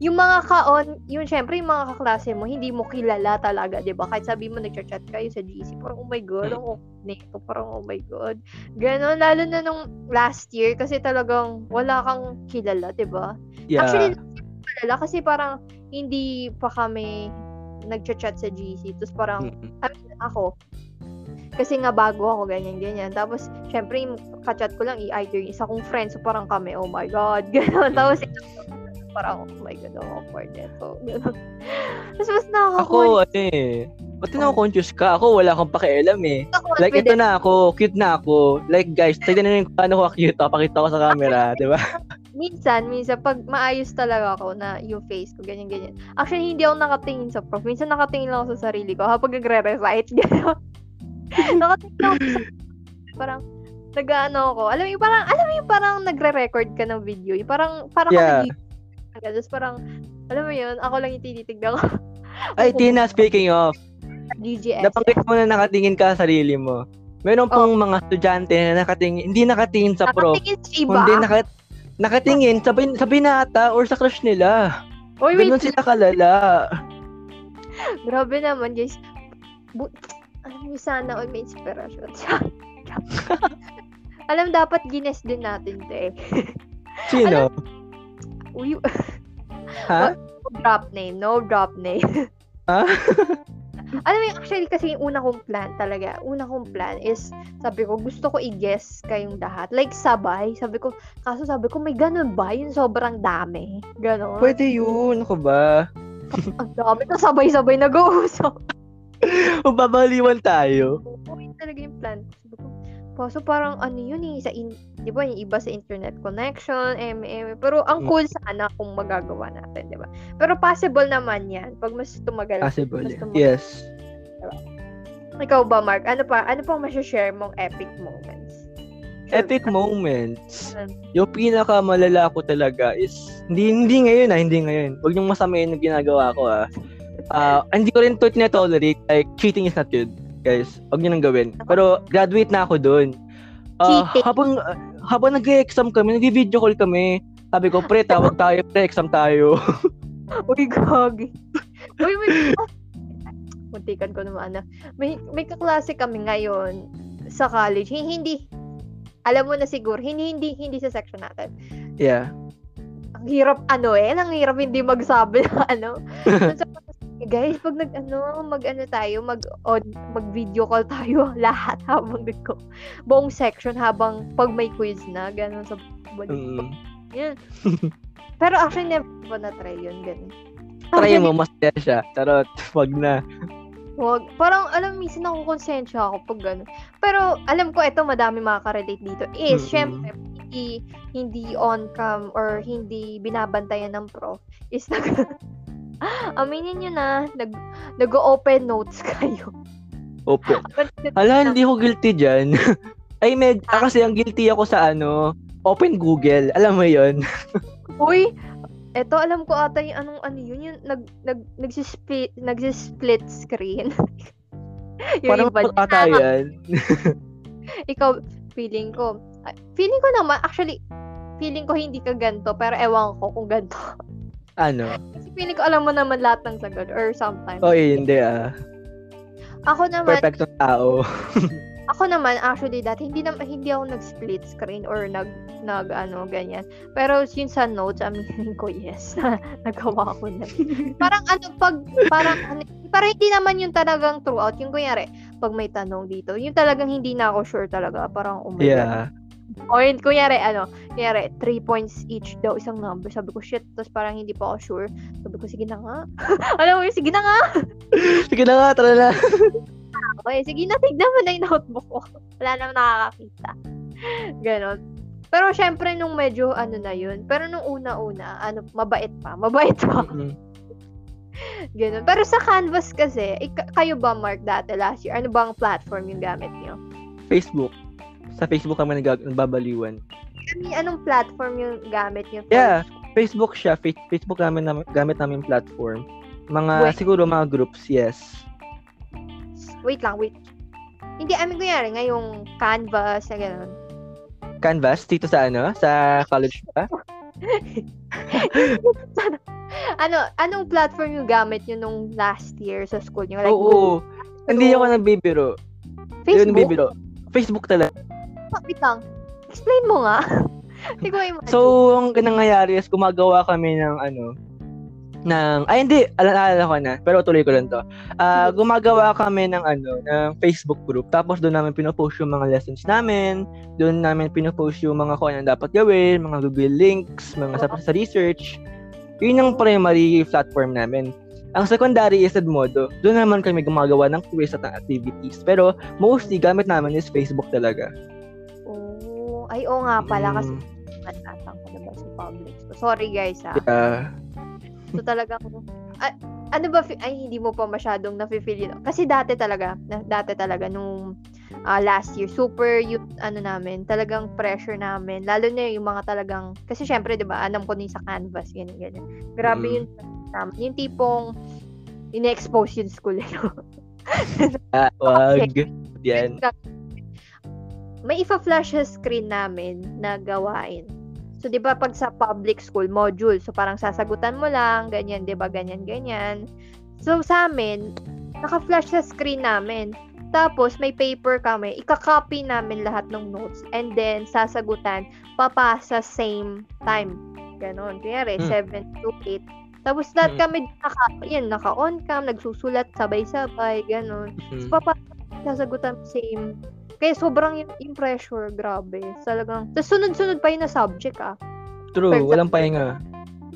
Yung mga ka-on, yung syempre, yung mga kaklase mo, hindi mo kilala talaga, di ba? Kahit sabi mo, nagchat-chat kayo sa GC, parang, oh my God, ang okay nito, parang, oh my God. Ganon, lalo na nung last year, kasi talagang wala kang kilala, di ba? Yeah. Actually, kilala kasi parang hindi pa kami nagchat-chat sa GC. Tapos parang. I mean, ako, kasi nga bago ako, ganyan, ganyan. Tapos, syempre, yung kachat ko lang, i-either yung isa kong friend. So, parang kami, oh my God, gano'n. Tapos, parang, oh my God, ang awkward nito. Tapos, mas nakaka Ako, ano eh. Ba't na conscious ka? Ako, wala akong pakialam eh. Like, ito na ako. Cute na ako. Like, guys, tignan nyo yung paano ko cute. Pakita ko sa camera. di ba? Minsan, minsan, pag maayos talaga ako na yung face ko, ganyan, ganyan. Actually, hindi ako nakatingin sa prof. Minsan nakatingin lang ako sa sarili ko habang nagre-recite. Gano'n. nakatingin lang ako sa parang nag-ano ako. Alam mo yung parang, alam mo yung parang nagre-record ka ng video. Yung parang, parang Yeah. ka nag Tapos parang, alam mo yun, ako lang yung tinitignan ko. Ay, Tina, speaking of, GGS. nabanggit mo na nakatingin ka sa sarili mo. Meron pong mga estudyante na nakatingin, hindi nakatingin sa prof. Nakatingin sa iba. Kundi naka, nakatingin sa, bin, sa binata or sa crush nila. Uy, wait. Ganun sila kalala. Grabe naman, guys. Bu- alam niyo sana, all may inspirasyon. alam, dapat gines din natin, te. Sino? Uy, Ha? no drop name, no drop name. Ha? Alam mo, yung actually kasi yung una kong plan talaga, una kong plan is, sabi ko, gusto ko i-guess kayong lahat. Like, sabay. Sabi ko, kaso sabi ko, may ganun ba? Yung sobrang dami. Ganon. Pwede yun. Ako ba? Ang dami na sabay-sabay nag-uusap. Babaliwan tayo. Oo, yun talaga yung plan. Sabi ko, Kaso parang ano yun eh, sa in, di ba yung iba sa internet connection, MM, pero ang Mm. cool sana kung magagawa natin, di ba? Pero possible naman yan, pag mas tumagal. Possible. mas tumagal. Yes. Ikaw ba, Mark? Ano pa? Ano pang share mong epic moments? Epic moments. Mm. Yung pinaka malala ko talaga is, hindi, hindi ngayon ah, hindi ngayon. Huwag niyong masamayin yung ginagawa ko ah. Ah, hindi ko rin to tinetolerate. Like, cheating is not good. Guys, huwag niyo nang gawin. Pero, graduate na ako doon. Ah, Cheating. habang, ah, habang nag-exam kami, nag-video call kami. Sabi ko, pre, tawag tayo, pre, exam tayo. Uy, gagi. Uy, may... Muntikan ko naman na. May, may kaklase kami ngayon sa college. Hi- Hindi, alam mo na siguro, hindi, hindi, hindi sa section natin. yeah. Ang hirap, ano eh, ang hirap hindi magsabi na ano. Sa- guys, pag nag, ano, mag, ano tayo, mag, on, mag video call tayo lahat habang nagko. Buong section habang pag may quiz na, gano'n sa balik. Mm. Yan. Pero actually, never ko na-try yun, ganun. Try mo, masaya siya. Charot, wag na. Wag. Parang, alam, minsan ako konsensya ako pag gano'n. Pero, alam ko, ito, madami makaka-relate dito. Is, Mm-mm. syempre, hindi, hindi on-cam or hindi binabantayan ng prof, is nag, aminin nyo na, nag, nag-open notes kayo. Opo. Hala, hindi ko guilty dyan. Ay, med, ah, kasi ang guilty ako sa ano, open Google. Alam mo yon Uy, eto, alam ko ata yung anong ano yun, yung nag, nag, nagsisplit, nagsisplit screen. yung Parang iba, ata yan. ikaw, feeling ko, ah, feeling ko naman, actually, feeling ko hindi ka ganto, pero ewan ko kung ganto. Ano? Kasi feeling ko alam mo naman lahat ng sagot, or sometimes. Oh, eh, hindi ah. Ako naman, Perfectong tao. ako naman, actually, dati, hindi naman, hindi ako nag-split screen or nag, nag, ano, ganyan. Pero, yun sa notes, aminin ko, yes, na nagawa ko na. parang, ano, pag, parang, ano, parang hindi naman yung talagang throughout. Yung kunyari, pag may tanong dito, yung talagang hindi na ako sure talaga. Parang, oh my God. Yeah. O yun, kunyari, ano, kunyari, 3 points each daw, isang number. Sabi ko, shit, tapos parang hindi pa ako sure. Sabi ko, sige na nga. Alam mo yun, sige na nga. Sige na nga, tara na. Okay, sige na, tignan mo na yung notebook ko. Wala naman nakakakita. Ganon. Pero syempre, nung medyo ano na yun. Pero nung una-una, ano, mabait pa. Mabait pa. Mm-mm. Ganon. Pero sa Canvas kasi, ik- kayo ba, Mark, dati last year? Ano bang platform yung gamit niyo? Facebook. Sa Facebook kami nag- nagbabaliwan. Kami, anong platform yung gamit for- Yeah, Facebook siya. Fa- Facebook namin, namin gamit namin platform. Mga, Wait. siguro mga groups, yes. Wait lang, wait. Hindi, I mean, kunyari, ngayong Canvas, na gano'n. Canvas, dito sa ano? Sa college pa? ano, anong platform yung gamit nyo nung last year sa school nyo? Like, Oo. Hindi ako nagbibiro. Yun, Facebook? nagbibiro. Facebook talaga. Wait lang. Explain mo nga. Hindi ko imagine. So, ang nangyayari is gumagawa kami ng ano, ng, ay hindi, alala ko na, pero tuloy ko lang to. Ah, gumagawa kami ng ano, ng Facebook group. Tapos doon namin pinopost yung mga lessons namin. Doon namin pinopost yung mga kung ano dapat gawin, mga Google links, mga sa, sa research. Yun yung primary platform namin. Ang secondary is Edmodo. Doon naman kami gumagawa ng quiz at ng activities. Pero mostly gamit namin is Facebook talaga. Ay, oo nga pala. Kasi Mm, matapang ko na ba sa public. So, sorry guys ha. yeah. So talagang ah, ano ba fi- ay hindi mo pa masyadong nafe-feel yun. Kasi dati talaga, na, dati talaga nung ah, last year, super yung ano namin, talagang pressure namin. Lalo na yung mga talagang kasi syempre 'di ba, alam ko din sa Canvas ganyan ganyan. Grabe Mm. yun um, yung tipong ine-expose yung school eh. no? Ah, wag. Yan. May ifa-flash sa screen namin na gawain. So, di ba, pag sa public school, module, so parang sasagutan mo lang, ganyan, di ba, ganyan, ganyan. So, sa amin, naka-flash sa screen namin. Tapos, may paper kami, ika-copy namin lahat ng notes, and then, sasagutan, papasa same time. Ganon. Kanyari, Hmm. 7 to 8. Tapos, lahat Hmm. kami, naka, yan, naka-on cam, nagsusulat, sabay-sabay, ganon. Mm. So, papa, sasagutan same. Kaya sobrang yung, yung pressure, grabe. Talagang, tapos sunod-sunod pa yun na subject, ah. True, For walang pahinga.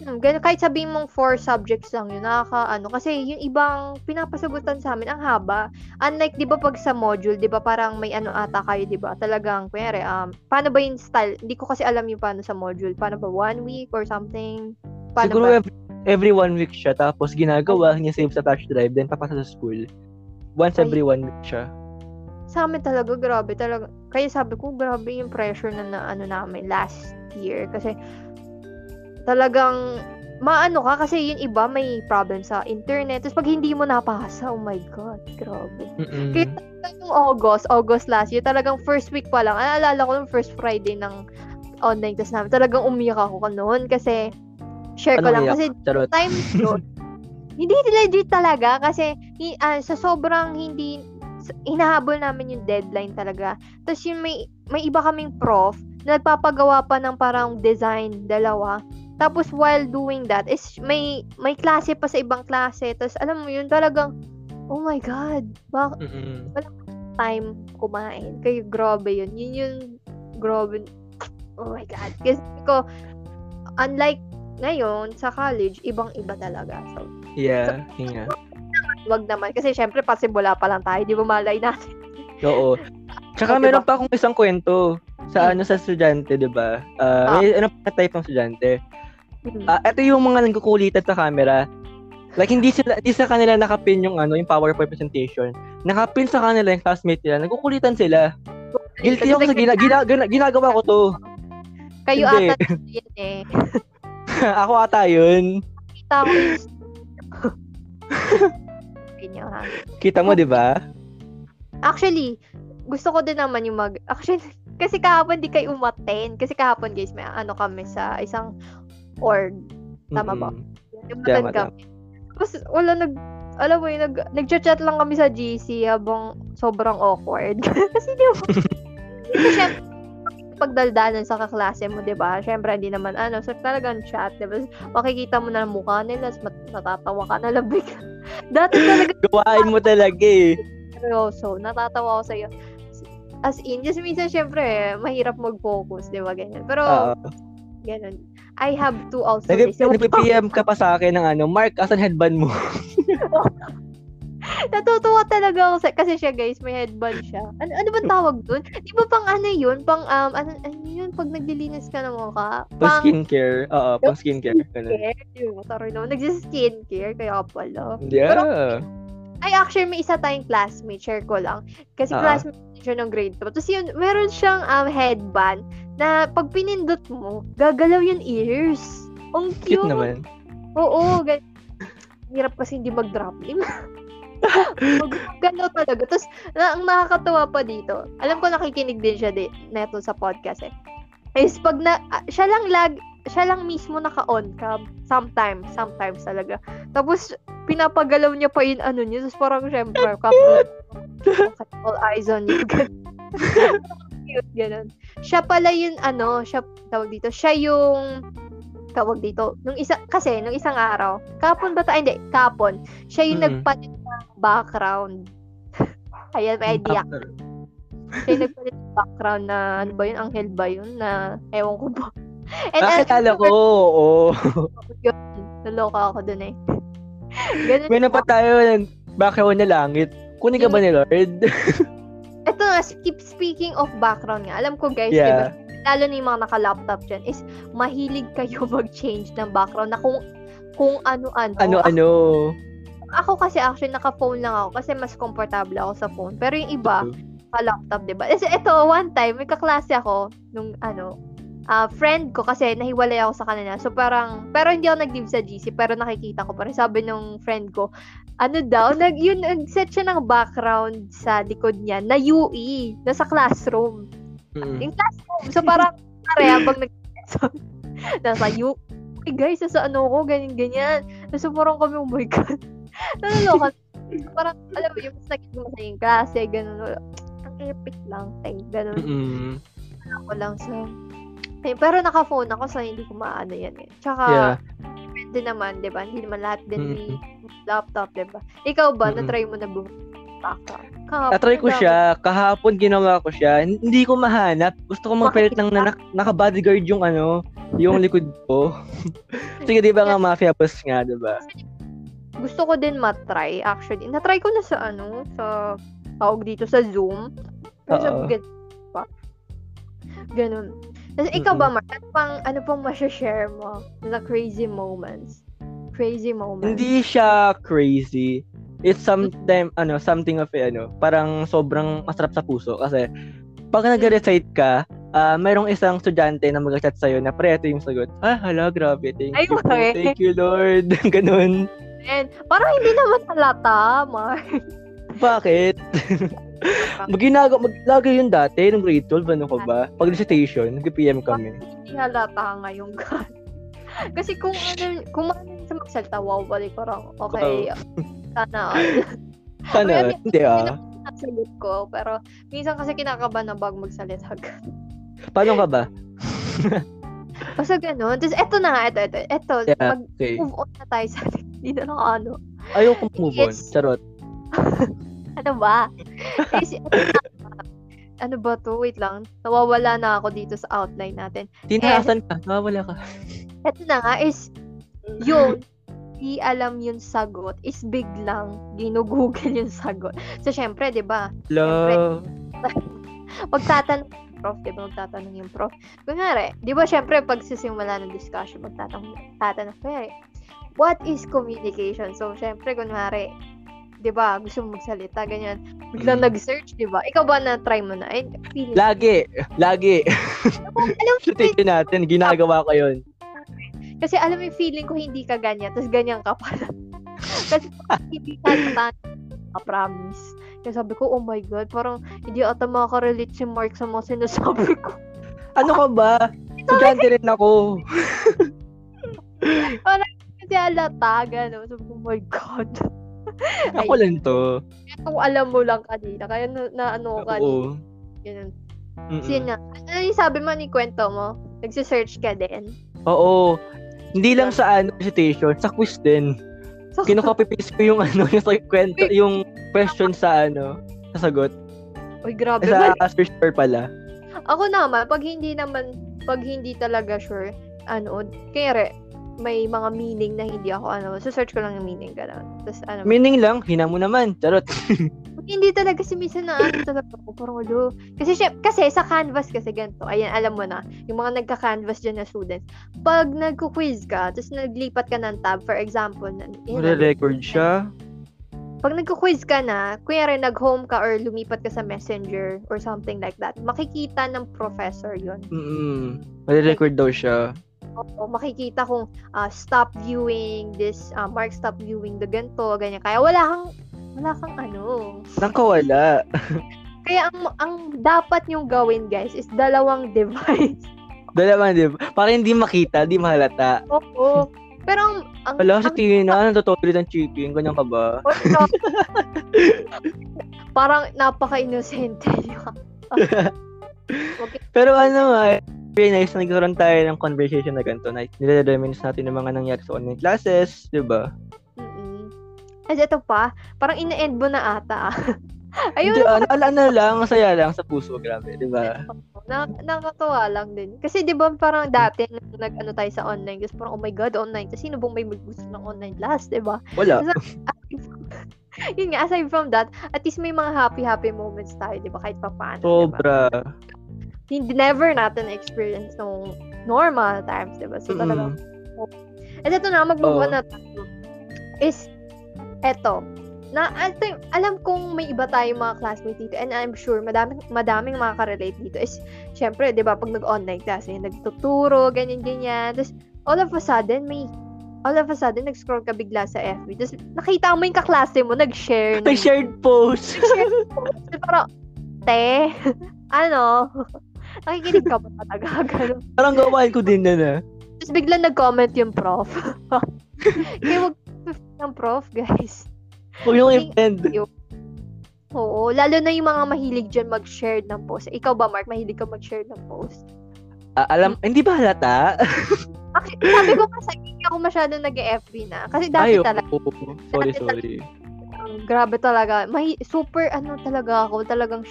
Hmm, ganun, kahit sabihin mong four subjects lang yun, nakaka, ano, kasi yung ibang pinapasagutan sa amin, ang haba. Unlike, di ba, pag sa module, di ba, parang may ano ata kayo, di ba, talagang, kunyari, um, paano ba yung style? Hindi ko kasi alam yung paano sa module. Paano ba, one week or something? Paano Siguro ba? every, every one week siya, tapos ginagawa, niya save sa flash drive, then papasa sa school. Once Ay. every one week siya. Sa amin talaga, grabe talaga. Kaya sabi ko, grabe yung pressure na, na ano namin last year. Kasi, talagang, maano ka, kasi yung iba may problem sa internet. Tapos pag hindi mo napasa, oh my God, grabe. Mm-mm. Kaya yung August, August last year, talagang first week pa lang, naalala ko yung first Friday ng online test namin, talagang umiyak ako noon kasi, share ko Ano lang, umiyak? kasi Charot. time yun, hindi legit talaga kasi ah, sa sobrang hindi hinahabol namin yung deadline talaga. Tapos yung may may iba kaming prof na nagpapagawa pa ng parang design dalawa. Tapos while doing that is may may klase pa sa ibang klase. Tapos alam mo yun talagang oh my god, bak Mm-mm. time kumain. Kaya grabe yun. Yun yung grabe. Oh my god. Kasi ko unlike ngayon sa college, ibang-iba talaga. So, Yeah, hinga. Wag naman. Kasi syempre, pasimula pa lang tayo. Di ba malay natin? Oo. Tsaka Okay meron ba? pa akong isang kwento sa Hmm. ano sa estudyante, 'di ba? Ah, Ah. may ano pa type ng estudyante. Ah, ito yung mga nagkukulitan sa camera. Like hindi sila hindi sa kanila nakapin yung ano, yung PowerPoint presentation. Nakapin sa kanila yung classmate nila. Nagkukulitan sila. Guilty ako sa gina, gina, gina- ginagawa ko to. Kayo Hindi. ata yun eh. ako ata yun. Kita ko Ganyan, ha? Kita mo, 'di ba? Actually, gusto ko din naman yung mag... Actually, kasi kahapon di kayo umaten. Kasi kahapon, guys, may ano kami sa isang org. Tama ba? Mm-mm. Yung Tama, kami. Tapos, wala nag... Alam mo yun, nag, nag-chat lang kami sa GC habang sobrang awkward. kasi di ba? Kasi syempre, pagdaldalan sa kaklase mo, di ba? Syempre, hindi naman ano. So, talagang chat, di ba? Makikita mo na ang mukha nila, mat- natatawa ka na labig. Dati talaga Gawain mo talaga eh. seryoso, natatawa ako sa'yo. as in, just minsan syempre, eh, mahirap mag-focus, di ba, ganyan. Pero, Oo. ganun. I have to also Nag- listen. Nag-PM ka pa sa akin ng ano, Mark, asan headband mo? Natutuwa talaga ako sa, kasi siya guys, may headband siya. Ano, ano ba tawag dun? Di ba pang ano yun? Pang, um, ano, ano yun? Pag naglilinis ka ng mukha? Pang skincare. Oo, pang skincare. Skincare. Di ba? Taro naman. Nagsiskincare, kaya pala. Yeah. Ay, actually, may isa tayong classmate. Share ko lang. Kasi Ah. classmate siya ng grade 2. Tapos yun, meron siyang um, headband na pag pinindot mo, gagalaw yung ears. Ang cute. Cute naman. Oo, gan- hirap kasi hindi mag-drop in. Gano'n talaga. Tapos, na, ang nakakatawa pa dito, alam ko nakikinig din siya di, neto sa podcast eh. Is pag na, ah, siya lang lag, siya lang mismo naka-on cam. Sometimes, sometimes talaga. Tapos, pinapagalaw niya pa yung ano niya. Tapos parang syempre, couple, all eyes on you. Cute, ganun. Siya pala yung ano, siya, tawag dito, siya yung tawag dito, nung isa, kasi, nung isang araw, kapon ba tayo? Hindi, kapon. Siya yung Mm. nagpalit background. Ayan, may idea. Yung nagpalit ng background na, ano ba yun, anghel ba yun, na, ewan ko ba. And, Nakakala ko, oo. Yun, naloka ako dun eh. Ganun. Meron pa tayo ng background na langit. Kunin ka ba ni Lord? Ito nga, keep speaking of background nga. Alam ko guys, yeah. lalo na yung mga naka-laptop dyan, is mahilig kayo mag-change ng background na kung kung ano-ano. Ano-ano. Ako kasi actually naka-phone lang ako kasi mas komportable ako sa phone. Pero yung iba, naka-laptop, di ba? Kasi ito, one time, may kaklase ako nung ano, ah friend ko kasi nahiwalay ako sa kanila. So parang, pero hindi ako nag-live sa GC, pero nakikita ko pa rin. Sabi nung friend ko, ano daw, nag, yun, nag-set siya ng background sa likod niya na UE, nasa classroom. Mm. Yung classroom. So parang, pare, habang nag nasa UE, hey guys, nasa ano ko, ganyan, ganyan. So parang kami, oh my God. Naloloka. parang, alam mo, yung mas nakita mo sa yung klase, ganun. Ang epic lang, tay, ganun Mm-mm. ako lang sa... Eh, pero naka-phone ako so hindi ko maano yan eh. Tsaka, Yeah. naman, di ba? Hindi naman lahat din may Mm-mm. laptop, di ba? Ikaw ba, Mm-mm. na-try mo na bumili? Kahapon, Na-try ko siya, kahapon ginawa ko siya. Hindi ko mahanap. Gusto ko magpalit ng na, naka-bodyguard yung ano, yung likod ko. Sige, di ba nga mafia boss nga, di ba? Gusto ko din matry, actually. Na-try ko na sa ano, sa tawag dito sa Zoom. Oo. gan- pa. Ganun. Tapos ikaw ba, Mark? Ano pang, ano pang share mo na crazy moments? Crazy moments. Hindi siya crazy. It's something, ano, something of ano, parang sobrang masarap sa puso. Kasi, pag nag-recite ka, ah mayroong isang estudyante na mag-chat sa'yo na, pre, ito yung sagot. Ah, hala, grabe. Thank Ay, you okay. Thank you, Lord. Ganun. And, parang hindi naman halata, Mark. Bakit? Maginago, maglagay yun dati, nung grade 12, ano ko ba? Pag recitation, nag-PM kami. Hindi halata ngayon ka. Kasi kung ano, kung ano sa magsalita, wow, balik ko lang. Okay, sana. Sana, Ay, hindi ah. Nasagot ko, pero minsan kasi kinakabahan na bag magsalita. Paano ka ba? Basta ganun. Tapos eto na nga, eto, eto, eto. Yeah, Mag-move okay. on na tayo sa hindi na lang ano. Ayoko move on. Yes. Charot. Ano ba? Ano ba to? Wait lang. Nawawala na ako dito sa outline natin. Tinasan ka. Nawawala ka. Eto na nga is, yung di alam yung sagot is biglang ginugugol yung sagot. So, syempre, di ba? Love. Magtatanong yung prof, di ba? Magtatanong yung prof. Kunyari, di ba, syempre, pag sisimula ng discussion, magtatanong, tatanong, kunyari, what is communication? So, syempre, kunwari, di ba, gusto mo magsalita, ganyan. Biglang Mm. nag-search, di ba? Ikaw ba na-try mo na? Ay, feeling Lagi. Lagi. alam mo, teacher natin, ginagawa ko yun. Kasi alam mo feeling ko hindi ka ganyan, tapos ganyan ka pala. Kasi hindi ka natanong, promise. Kaya sabi ko, oh my God, parang hindi ata makaka-relate si Mark sa mga sinasabi ko. Ano ka ba? Estudyante rin ako. Kasi alata, gano'n. Ko, oh my God. Ako lang to. Kung alam mo lang kanina, kaya na, na ano ka, Oo. ganun. Kasi ano yung sabi mo ni kwento mo? Nagsisearch ka din. Oo. Hindi lang sa ano, recitation, sa quiz din. So, Kinocopy paste ko yung ano, yung sa kwento, yung question sa ano, sa sagot. Uy, grabe. Sa Well, search bar pala. ako naman, pag hindi naman, pag hindi talaga sure, ano, kaya may mga meaning na hindi ako, ano, so search ko lang yung meaning, gano'n. Tapos, ano, Meaning lang, hina mo naman. Charot. hindi talaga si minsan na ano talaga ako, parang ulo. Kasi, syem- kasi sa canvas kasi ganito, ayan, alam mo na, yung mga nagka-canvas dyan na students, pag nagko-quiz ka, tapos naglipat ka ng tab, for example, na, yun, Mare-record siya. pag nagko-quiz ka na, kunyari nag-home ka or lumipat ka sa messenger or something like that, makikita ng professor yun. Mm Mare-record daw siya. Oo, makikita kung ah, stop viewing this, ah, mark stop viewing the ganito, ganyan. Kaya wala kang, wala kang ano. Nang kawala. Kaya ang, ang dapat yung gawin guys is dalawang device. Dalawa, di ba? Para hindi makita, di mahalata. Oo. Pero ang, ang, Wala, si ang- Tina, natutulid ang chicken. Ganyan ka ba? Parang napaka-inosente niya. okay. Pero ano nga, very nice na nagkaroon tayo ng conversation na ganito. Na nire-reminisce natin ng mga nangyari sa online classes, di ba? Mm-mm. Ito pa, parang ina-end mo na ata. ah. Ayun, Hindi, ano, ala na lang, masaya lang sa puso, grabe, di ba? na, nakakatawa lang din. Kasi 'di ba parang dati nag-ano tayo sa online, kasi parang oh my god, online. Kasi sino bang may gusto ng online class, 'di ba? Wala. Yun nga, aside from that, at least may mga happy-happy moments tayo, 'di ba? Kahit pa paano, 'di ba? Hindi never natin experience nung normal times, 'di ba? So talagang Mm-mm. At ito na, mag-move Oo. on na tayo. Is, eto, na, I think, alam kong may iba tayong mga classmates dito and I'm sure madaming, madaming makaka-relate dito is, syempre, di ba, pag nag-online class, eh, nagtuturo, ganyan-ganyan. Tapos, all of a sudden, may, all of a sudden, nag-scroll ka bigla sa FB. Tapos, nakita mo yung kaklase mo, nag-share. May ng- shared post. nag-share ng post. Parang, te, ano, nakikinig ka ba talaga? Ganun. Parang gawain ko din na na. Tapos bigla nag-comment yung prof. Kaya wag ng prof, guys. Huwag yung i-friend. Oo, lalo na yung mga mahilig dyan mag-share ng post. Ikaw ba, Mark, mahilig ka mag-share ng post? Ah, alam, hindi ba halata? Actually, sabi ko kasi, hindi ako masyadong nag-FB na. Kasi dati Ay, talaga, oo. Sorry, Dati sorry. um, grabe talaga. May, super, ano talaga ako, talagang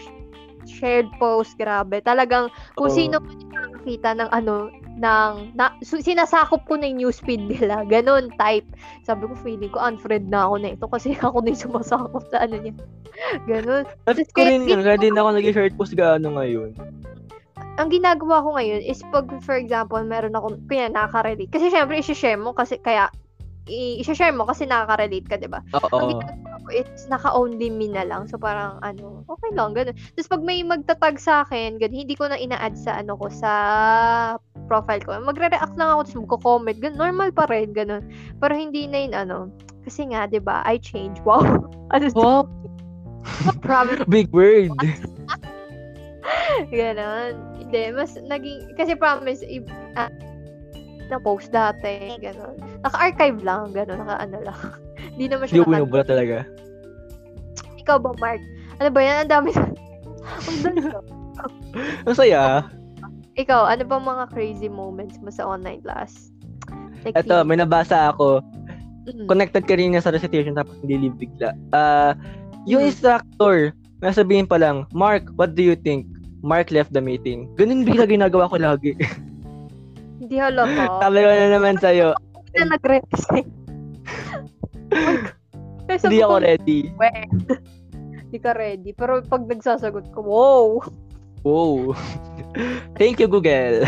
shared post, grabe. Talagang, kung Oo. sino man nakakita ng ano, ng, na, sinasakop ko na yung newsfeed nila. Ganon, type. Sabi ko, feeling ko, unfriend na ako na ito kasi ako na yung sumasakop sa ano niya. Ganon. Tapos ko rin yun, kaya din ako nag-short post gaano ngayon. ang ginagawa ko ngayon is pag, for example, meron ako, kaya nakaka-relate. Kasi syempre, isi-share mo kasi, kaya, i-share mo kasi nakaka-relate ka, di ba? Ang Oo. ginagawa ko is naka-only me na lang. So, parang, ano, okay lang, ganun. Tapos, pag may magtatag sa akin, ganun, hindi ko na ina-add sa, ano ko, sa profile ko. Magre-react lang ako, tapos magko-comment. Ganun, normal pa rin, ganun. Pero hindi na yun, ano, kasi nga, di ba, I change. Wow. ano, Oh, promise big word. Ganon. Hindi, mas naging, kasi promise, i- ah, na-post dati, ganon. Naka-archive lang, ganon, naka-ano lang. Hindi naman Hindi siya naka- binubura talaga. Ikaw ba, Mark? Ano ba yan? Ang dami. Ang dami. Masaya. Ikaw, ano bang mga crazy moments mo sa online class? Like, Ito, may nabasa ako. Mm. Connected ka rin niya sa recitation tapos hindi leave bigla. Ah, yung Mm. instructor, nasabihin pa lang, Mark, what do you think? Mark left the meeting. Ganun bigla ginagawa ko lagi. Hindi halata. Sabi ko na naman sa'yo, Hindi na. Kasi hindi ako ready. Hindi ka ready. Pero pag nagsasagot ko, wow! Wow. Thank you, Google.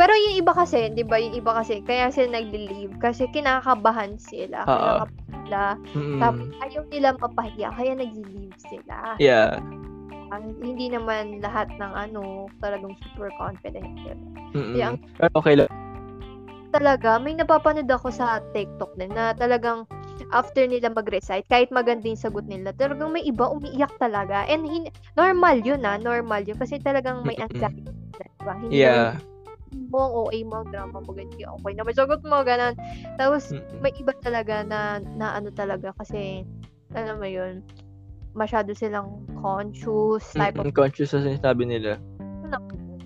Pero yung iba kasi, di ba, yung iba kasi, kaya sila nag-leave kasi kinakabahan sila. Kinakabahan sila. Mm-mm. Tapos ayaw nila mapahiya, kaya nag-leave sila. Yeah. Ang- hindi naman lahat ng ano, talagang super confident. Ang- Pero okay lang. Talaga, may napapanood ako sa TikTok din na talagang after nila mag-recite, kahit maganda yung sagot nila, talagang may iba umiiyak talaga. And hin- normal yun ah, normal yun. Kasi talagang may anxiety. Diba? Hindi Yeah. mo ang OA mo, ang drama mo, ganyan. Okay na, may sagot mo, ganun. Tapos, may iba talaga na, na ano talaga kasi, alam mo yun, masyado silang conscious type of Mm-mm. Conscious sa sinasabi nila.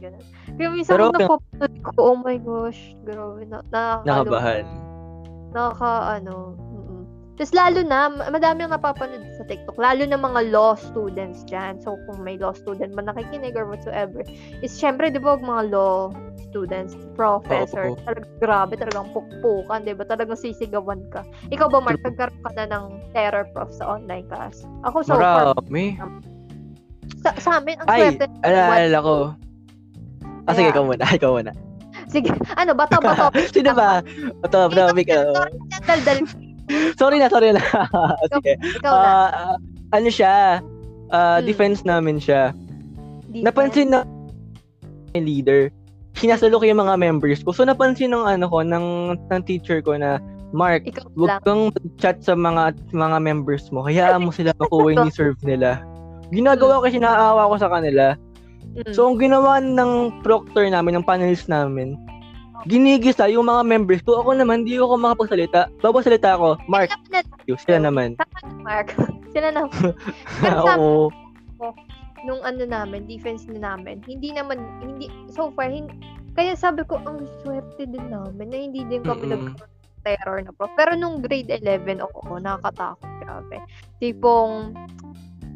ganun. Kaya minsan Pero napapanood ko, oh my gosh, grabe, na, nakaka, Nakabahan. nakaka, ano, mm Tapos lalo na, ma- madami ang napapanood sa TikTok, lalo na mga law students dyan. So, kung may law student man nakikinig or whatsoever, is syempre, di ba, mga law students, professor, Oo. talagang grabe, talagang pukpukan, di ba? Talagang sisigawan ka. Ikaw ba, Mark, nagkaroon ka na ng terror prof sa online class? Ako, so far, Marami. sa, sa amin, ang Ay, swerte. alala ko. Ah, sige, Kaya- ikaw muna. Ikaw muna. Sige, ano, bato, bato. Sino ba? Ito, topic. uh, Daldal, sorry na, sorry na. sige. ikaw na. Ah, ano siya? Ah, Hmm. defense namin siya. Defense. Napansin na yung leader. Sinasalo ko yung mga members ko. So, napansin ng ano ko, ng, ng teacher ko na, Mark, Ikaw lang. Huwag kang chat sa mga mga members mo. Hayaan mo sila makuha yung serve nila. Ginagawa ko kasi naaawa ko sa kanila. Mm. So, ang ginawa ng proctor namin, ng panelist namin, ginigisa yung mga members ko. Ako naman, di ako makapagsalita. Babasalita ako, Mark, Sila na, you, sila naman. Mark. Sila na. Pero sabi Oo. Nung ano namin, defense na namin, hindi naman, hindi, so far, hindi, kaya sabi ko, ang swerte din namin na hindi din kami nag terror na prof. Pero nung grade 11, ako, nakakatakot, grabe. Tipong,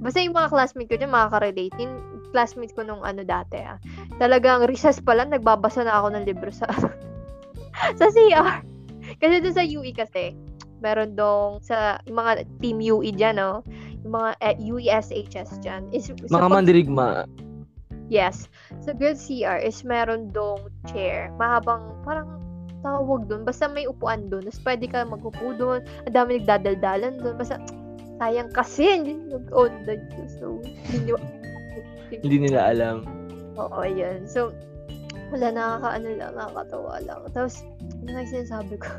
basta yung mga classmate ko dyan, makaka-relate. Yung classmate ko nung ano dati, ah. Talagang recess pa lang, nagbabasa na ako ng libro sa, sa CR. Kasi doon sa UE kasi, meron dong sa mga team UE dyan, no? Yung mga eh, UESHS dyan. Is, Mga mandirigma. Yes. Sa Girls CR is meron dong chair. Mahabang, parang tawag doon. Basta may upuan doon. Tapos pwede ka magupo doon. Ang dami nagdadaldalan doon. Basta, sayang kasi, hindi nag-on doon. So, hindi Hindi nila alam. Oo, yun. So, wala, nakakaano lang, nakakatawa lang. Tapos, ano nga yung sinasabi ko?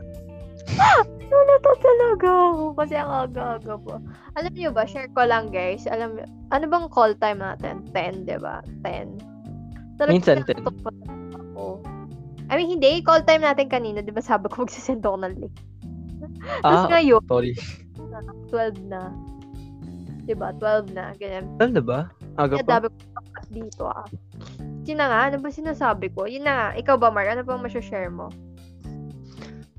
Wala to talaga ako kasi ang aga-aga pa. Alam niyo ba, share ko lang guys, alam niyo, ano bang call time natin? 10, di ba? 10. Talagang Minsan 10. pinatutok pa Ako. I mean, hindi. Call time natin kanina, di ba sabi ko magsisend ako ng link. Tapos Ah, ngayon, sorry. 12 na. Di ba? 12 na. Ganyan. Alam na ba? Aga Kaya pa? dabi ko dito ah. Yun na nga, ano ba sinasabi ko? Yun na nga, ikaw ba Mark? Ano bang share mo?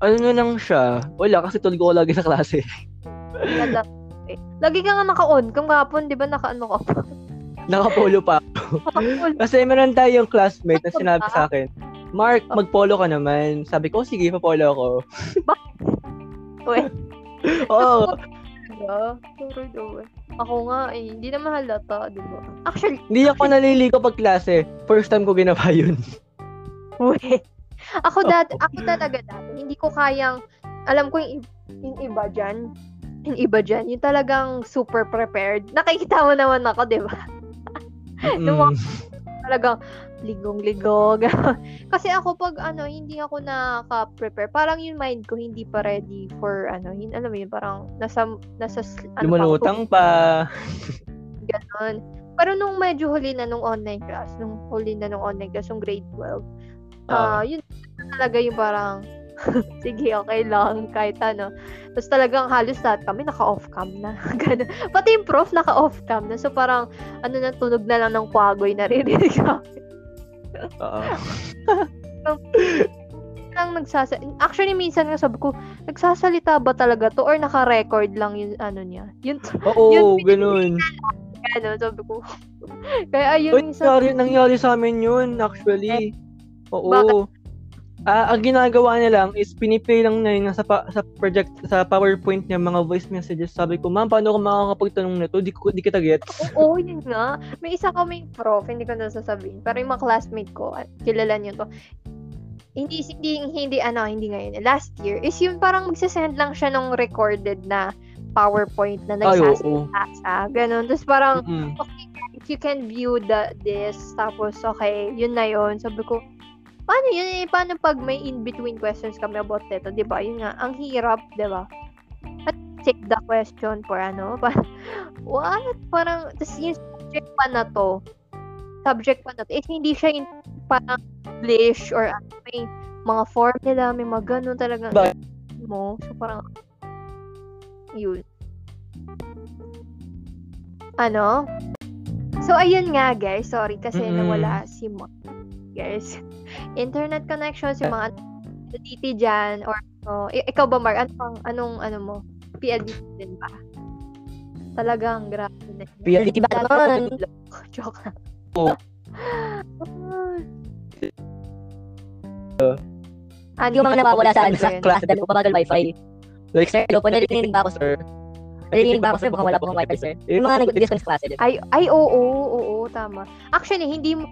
Ano na lang siya? Wala, kasi tulog ko lagi sa klase. Lagi ka nga naka-on. Kung kahapon, di ba naka-ano ka pa? Nakapolo pa. Naka-on. Kasi meron tayong classmate na sinabi sa akin, Mark, mag-polo ka naman. Sabi ko, sige, pa-polo ako. Uy, Oo. diba? Sorry daw. Ako nga eh, hindi naman halata, di ba? Actually, Hindi ako naliligo pag klase. First time ko ginawa yun. uy. Ako dati, ako talaga dati, hindi ko kayang, alam ko yung, yung iba dyan, yung iba dyan, yung talagang super prepared. Nakikita mo naman ako, di ba? Mm. talagang ligong-ligong. Kasi ako pag ano, hindi ako nakaka-prepare. Parang yung mind ko hindi pa ready for ano, yun, alam mo yun, parang nasa, nasa, ano pa Lumalutang pa. Ganon. Pero nung medyo huli na nung online class, nung huli na nung online class, nung grade 12, ah Ah. yun talaga yung parang, sige, okay lang, kahit ano. Tapos talagang halos lahat kami naka-off cam na. Ganun. Pati yung prof naka-off cam na. So parang, ano na, tunog na lang ng kwagoy naririnig kami. Oo. Lang nagsasa Actually, minsan nga sabi ko, nagsasalita ba talaga to? Or naka-record lang yung ano niya? Yun, Oo, Yun, ganun. sabi ko. Kaya ayun, Uy, minsan, nangyari, nangyari sa amin yun, actually. Oo. Bakit? Ah, ang ginagawa niya lang is piniplay lang niya yung sa, pa, sa project sa PowerPoint niya mga voice messages. Sabi ko, "Ma'am, paano ako makakapagtanong nito? Di ko di kita gets." Oo, yun nga. May isa kaming prof, hindi ko na sasabihin. Pero yung mga classmate ko, kilala niyo to, hindi, hindi, hindi, ano, hindi ngayon. Last year, is yung parang magsasend lang siya ng recorded na PowerPoint na oo. siya. Ganun. Tapos parang, Mm-mm. okay, if you can view the, this, tapos okay, yun na yun. Sabi ko, paano yun eh? Paano pag may in-between questions kami about ito? Di ba? Yun nga, ang hirap, di ba? At check the question for ano, pa, what? Parang, tas yung subject pa na to, subject pa na to, is hindi siya in, parang English or ano, may mga formula, may mga ganun talaga. Ba- mo. So, parang, yun. Ano? So, ayun nga, guys. Sorry kasi Mm-mm. nawala si Mark. Guys. Internet connections, yung mga titi dyan, or, oh, ikaw ba, Mark? Ano pang, anong, ano mo? PLDT din ba? Talagang grabe na. PLDT ba naman? Joke lang. Oo. Ah, di ko mga nawawala sa, ano, sa class dahil umabagal wifi. Like, Sir, hello po, narinig ba ako, sir? Narinig ba ako, sir, mukhang wala po akong wifi, sir. Yung mga nag-discuss class, sir. Ay, ay, oo, oo, tama. Actually, hindi mo,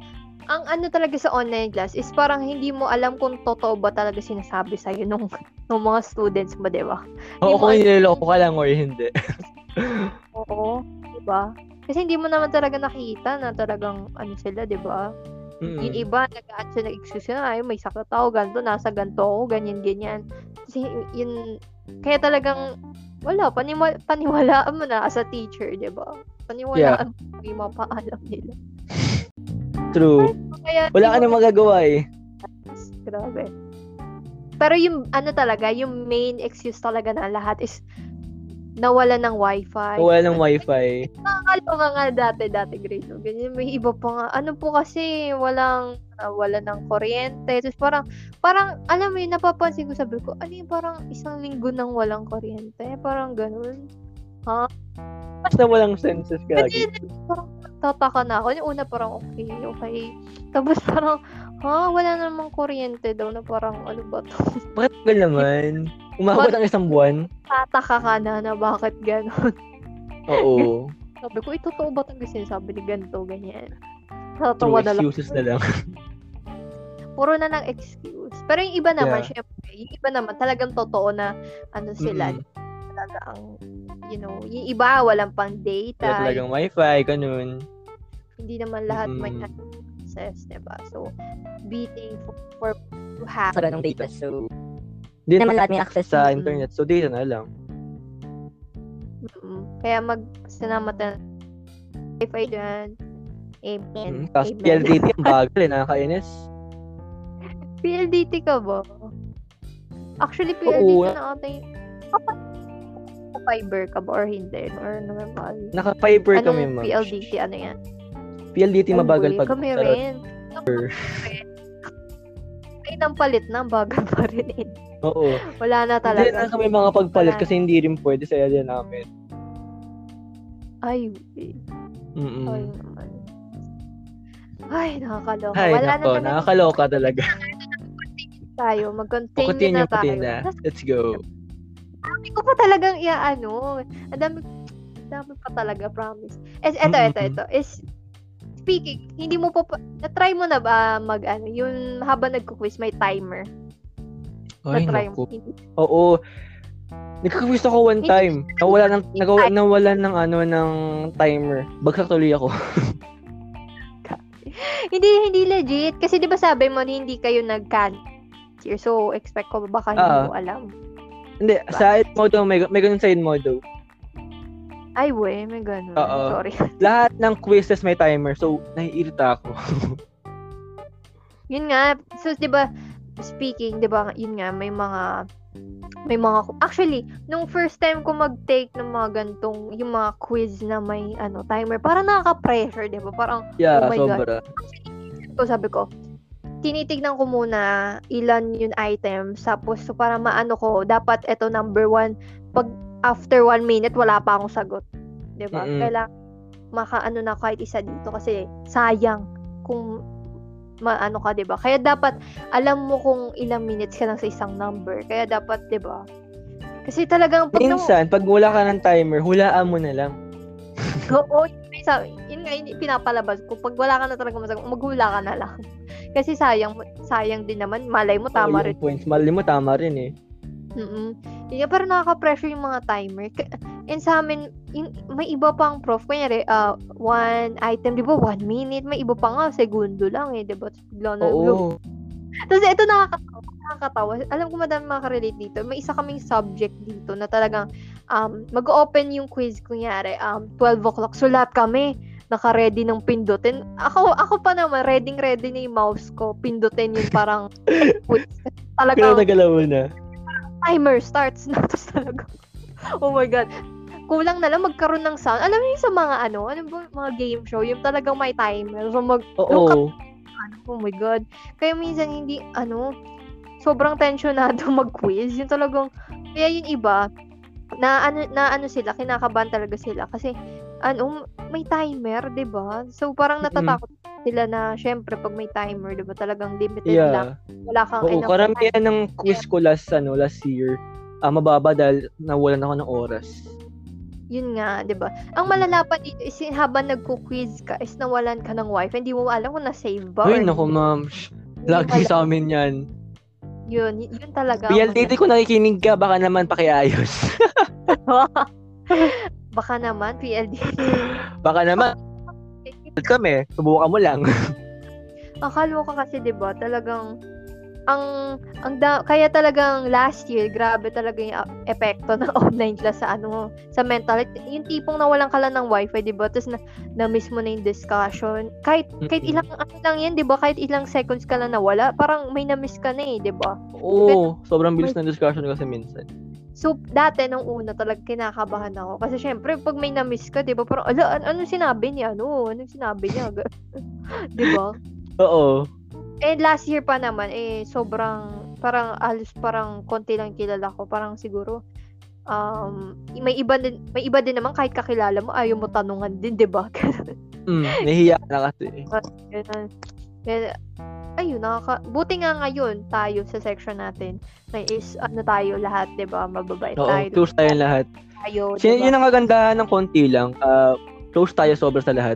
ang ano talaga sa online class is parang hindi mo alam kung totoo ba talaga sinasabi sa'yo nung, nung mga students mo, di ba? Oo, kung niloloko ka lang or hindi. Oo, di ba? Kasi hindi mo naman talaga nakita na talagang ano sila, di ba? Mm. Yung iba, nag-add siya ng excuse na, ay, may sakit ako, ganito, nasa ganito ako, ganyan, ganyan. Kasi yun, kaya talagang, wala, paniwala, paniwalaan mo na as a teacher, di ba? Paniwalaan mo yung mapaalam nila. True. Kaya, Wala ka na magagawa eh. Grabe. Pero yung, ano talaga, yung main excuse talaga na lahat is nawala ng wifi. Wala ng wifi. Nakakaloka nga dati, dati grade 2. Ganyan, may iba pa nga. Ano po kasi, walang, ah, wala ng kuryente. Tapos parang, parang, alam mo yun, napapansin ko, sabi ko, ano yung parang isang linggo nang walang kuryente? Parang ganun. Basta walang senses gagi. parang tataka na ako. Yung una parang okay, okay. Tapos parang, ha, wala namang kuryente daw na parang, ano ba to? Bakit tagal naman? Umabot ang isang buwan? Tataka ka na na bakit ganun. Oo. Sabi ko, ito totoo ba itong sinasabi ni ganito, ganyan. Tatawa na lang. excuses na lang. Puro na ng excuse. Pero yung iba naman, Yeah. syempre, yung iba naman, talagang totoo na, ano sila, Mm-mm. Talagang, you know, yung iba, walang pang Wala data. talagang wifi, ganun. Hindi naman lahat may Mm-mm. access, diba? So, be thankful for to have. Sa ganong data, so, Hindi naman lahat may access sa internet. So, data na lang. Kaya mag, salamat na wifi dyan. Amen. Mm. Tapos Amen. PLDT, ang bagal eh, nakakainis. PLDT ka ba? Actually, PLDT Oo. na ata yung... Fiber ka ba or hindi? Or normal? Naka-fiber kami, Anong ma'am. PLDT? Ano yan? PLDT mabagal Ay, pag Kami rin. Ay, nang palit na, bagal pa rin. eh. Oo. Wala na Hindi talaga. na kami mga pagpalit Wala. kasi hindi rin pwede sa area namin. Ay, eh. Mm-mm. ay naman. Ay, nakakaloka. Ay, Wala nako, na nakakaloka talaga. tayo. Mag-continue Continue, na tayo. na. Let's go. Hindi ko pa talagang iaano. Ang dami, dami pa talaga, promise. Es, eto, eto, Mm-mm. eto. Is, speaking, hindi mo pa, na-try mo na ba mag, ano, yung habang nagko-quiz, may timer. Ay, na-try naku. mo. Hindi. Oo. Nagka-quiz ako one time. Nawala ng, nagawa, nawala ng ano, ng timer. Bagsak tuloy ako. Hindi, hindi legit. Kasi di ba sabi mo, hindi kayo nag-can So, expect ko baka hindi Ah. mo alam. Hindi, sa side modo, may, may ganun side modo. Ay, we, may ganun. Oo. Sorry. Lahat ng quizzes may timer. So, naiirita ako. Yun nga, so 'di ba speaking, 'di ba, yun nga may mga may mga actually nung first time ko mag-take ng mga gantong yung mga quiz na may ano timer, parang nakaka-pressure, 'di ba? Parang Yeah, Oh my God. sobra. ko sabi ko, tinitignan ko muna ilan yung items tapos so para maano ko, dapat ito number one pag after one minute wala pa akong sagot. 'Di ba? Mm-mm. Kailangan makaano na kahit isa dito kasi sayang kung maano ka, 'di ba? Kaya dapat alam mo kung ilang minutes ka lang sa isang number. Kaya dapat, 'di ba? Kasi talagang pag Minsan, pag wala ka ng timer, hulaan mo na lang. Oo, yun, sa, yun nga, yun, pinapalabas ko. Pag wala ka na talaga masagot, maghula ka na lang. Kasi sayang, sayang din naman. Malay mo, tama Oo, rin. points. Mali mo, tama rin eh. Mm nga, pero nakaka-pressure yung mga timer. And sa amin, yung, may iba pang prof. Kunyari, uh, one item, di ba, one minute. May iba pa nga, segundo lang eh, di ba? Bigla na, Oo. Tapos ito nakakatawa. nakakatawa. Alam ko madami makaka-relate dito. May isa kaming subject dito na talagang um, mag-open yung quiz, kunyari, um, 12 o'clock. So, lahat kami naka-ready ng pindutin. Ako, ako pa naman, ready-ready na yung mouse ko. Pindutin yung parang Talagang nagalaw mo na. timer starts na. Tapos talaga, oh my God. Kulang na lang magkaroon ng sound. Alam yung sa mga ano, ano ba, mga game show, yung talagang may timer. So, mag, Oo. Oh my God. Kaya minsan hindi, ano, sobrang tensionado mag-quiz. Yung talagang, kaya yung iba, na ano na ano sila, kinakabahan talaga sila kasi ano, may timer, 'di ba? So parang natatakot sila na syempre pag may timer, 'di ba, talagang limited Yeah. lang. Wala kang Oo, karamihan ng quiz ko last, ano, last year, ah, mababa dahil nawalan ako ng oras. Yun nga, 'di ba? Ang malala pa dito is habang nagku-quiz ka is nawalan ka ng wifi, hindi mo alam kung na-save ba naku hindi. ma'am. Lagi sa amin yan. Yun, y- yun talaga. PLDT ko nakikinig ka, baka naman pakiayos. Baka naman, PLD. baka naman, kami, subukan mo lang. ang kaloka kasi 'di ba talagang ang ang da, kaya talagang last year grabe talaga yung a- epekto ng online class sa ano sa mental yung tipong nawalan ka lang ng wifi 'di ba tapos na, na miss mo na yung discussion kahit kahit ilang ano lang yan 'di ba kahit ilang seconds ka lang nawala parang may na-miss ka na eh 'di ba Oo, sobrang bilis ng discussion kasi minsan. So, dati, nung una, talaga kinakabahan ako. Kasi, syempre, pag may na-miss ka, di ba, parang, ala, an- anong sinabi niya? Ano? Anong sinabi niya? di ba? Oo. Eh, last year pa naman, eh, sobrang, parang, alos, parang, konti lang kilala ko. Parang, siguro, um, may iba din, may iba din naman, kahit kakilala mo, ayaw mo tanungan din, di ba? Mm, nahihiya ka na kasi. Ganun. Kaya, ayun, nakaka, buti nga ngayon, tayo sa section natin, na is, ano tayo lahat, di ba? Mababait Oo, tayo. close tayo lahat. tayo, Sin- di ba? yun ang kagandahan ng konti lang. ah, close tayo sobra sa lahat.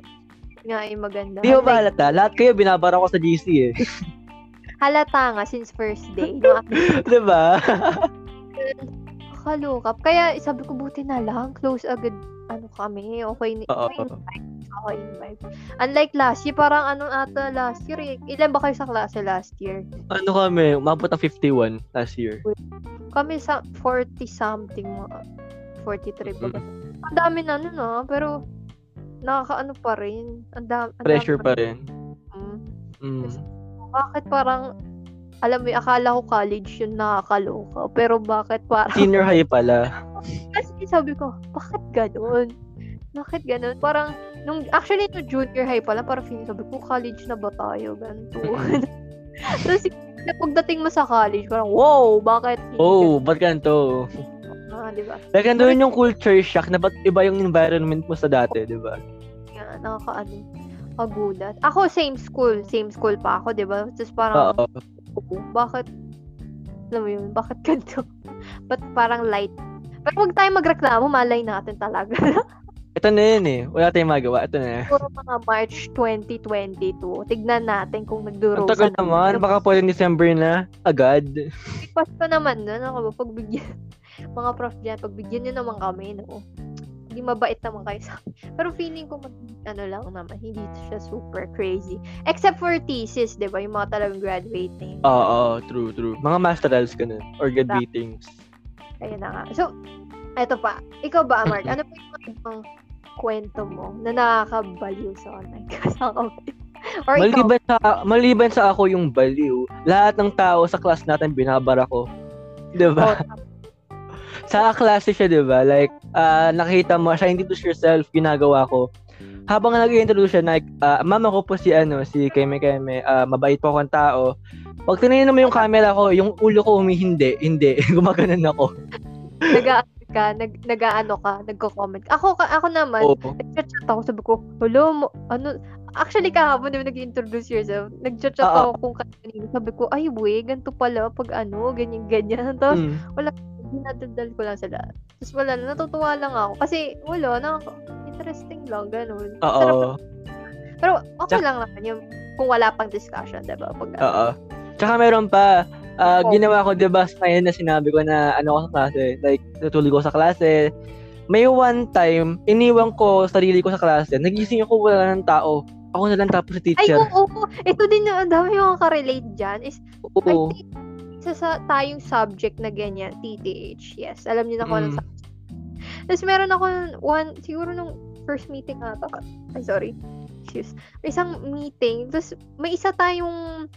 nga ay maganda. Di Like, ba halata? Lahat kayo binabara ko sa GC eh. halata nga since first day. No? Di ba? Kalukap. Kaya sabi ko, buti na lang. Close agad. Ano kami. Okay. Oo. Okay in vibes. Okay in vibes. Unlike last year, parang ano ata last year eh. Ilan ba kayo sa klase last year? ano kami, umabot ng 51 last year. Kami sa 40 something. mga 43 ba ba? Ang dami na ano no. Pero, nakakaano pa rin. Ang dami. Pressure dami pa rin. Mm. Mm. Bakit parang, alam mo, yung akala ko college yun nakakaloka. Pero bakit parang, Senior high pala. Kasi sabi ko, bakit ganun? Bakit ganun? Parang, nung, actually, nung junior high pala, parang feeling sabi ko, college na ba tayo? Ganito. Tapos, na pagdating mo sa college, parang, wow, bakit? Oh, ba't ganito? Ah, di ba? Like, nandun yung culture shock na ba't iba yung environment mo sa dati, di ba? Nga, nakakaano, kagulat. Ako, same school. Same school pa ako, di ba? Tapos parang, oo, bakit, alam mo yun, bakit ganito? Ba't parang light? Pero huwag tayo magreklamo, malay natin talaga. Ito na yun eh. Wala tayong magawa. Ito na. Siguro mga March 2022. Tignan natin kung Ang nagdurusa tagal na. naman. Baka pwede December na. Agad. Pasko naman na. Ako ba, pagbigyan. Mga prof dyan, pagbigyan nyo naman kami, no? Hindi mabait naman kayo sa Pero feeling ko, mag, ano lang naman, hindi siya super crazy. Except for thesis, di ba? Yung mga talagang graduating. Oo, true, true. Mga masterals ka nun. Or good meetings. Ayun na nga. So, eto pa. Ikaw ba, Mark? ano pa yung mga ibang kwento mo na nakakabaliw sa online class? Or ikaw? Maliban sa, maliban sa ako yung baliw, lahat ng tao sa class natin binabara ko. Di Oh, ba? sa klase siya, di ba? Like, ah, nakita mo, siya introduce yourself, ginagawa ko. Habang nag-introduce siya, like, ah, mama ko po si, ano, si Keme Keme, ah, mabait po akong tao. Pag tinignan mo yung camera ko, yung ulo ko humihindi, hindi, gumaganon ako. nag ka, nag, nag-ano ka, nagko-comment. Ako, ako naman, nag-chat ako, sabi ko, hello, mo, ano, actually kahapon, ba nag-introduce yourself, nag-chat Oo. ako kung kanino, sabi ko, ay, we, ganito pala, pag ano, ganyan, ganyan. Tapos, Mm. dinadaldal ko lang sila. Tapos wala, na, natutuwa lang ako. Kasi, wala, na, interesting lang, ganun. Oo. Pero, okay Tsaka- lang naman yung, kung wala pang discussion, diba? Pag, Oo. Tsaka meron pa, Oo. ginawa ko, di ba, ngayon na sinabi ko na ano ko sa klase, like, natulog ko sa klase. May one time, iniwan ko sarili ko sa klase. Nagising ako, wala ng tao. Ako na lang tapos sa ay, teacher. oo, oo. Ito din yung, ang dami yung ka-relate dyan, is, I Oo. think, isa sa tayong subject na ganyan, TTH. Yes, alam niyo na anong Mm. subject. Tapos meron ako one, siguro nung first meeting ata. Ay, sorry. Excuse. May isang meeting. Tapos may isa tayong,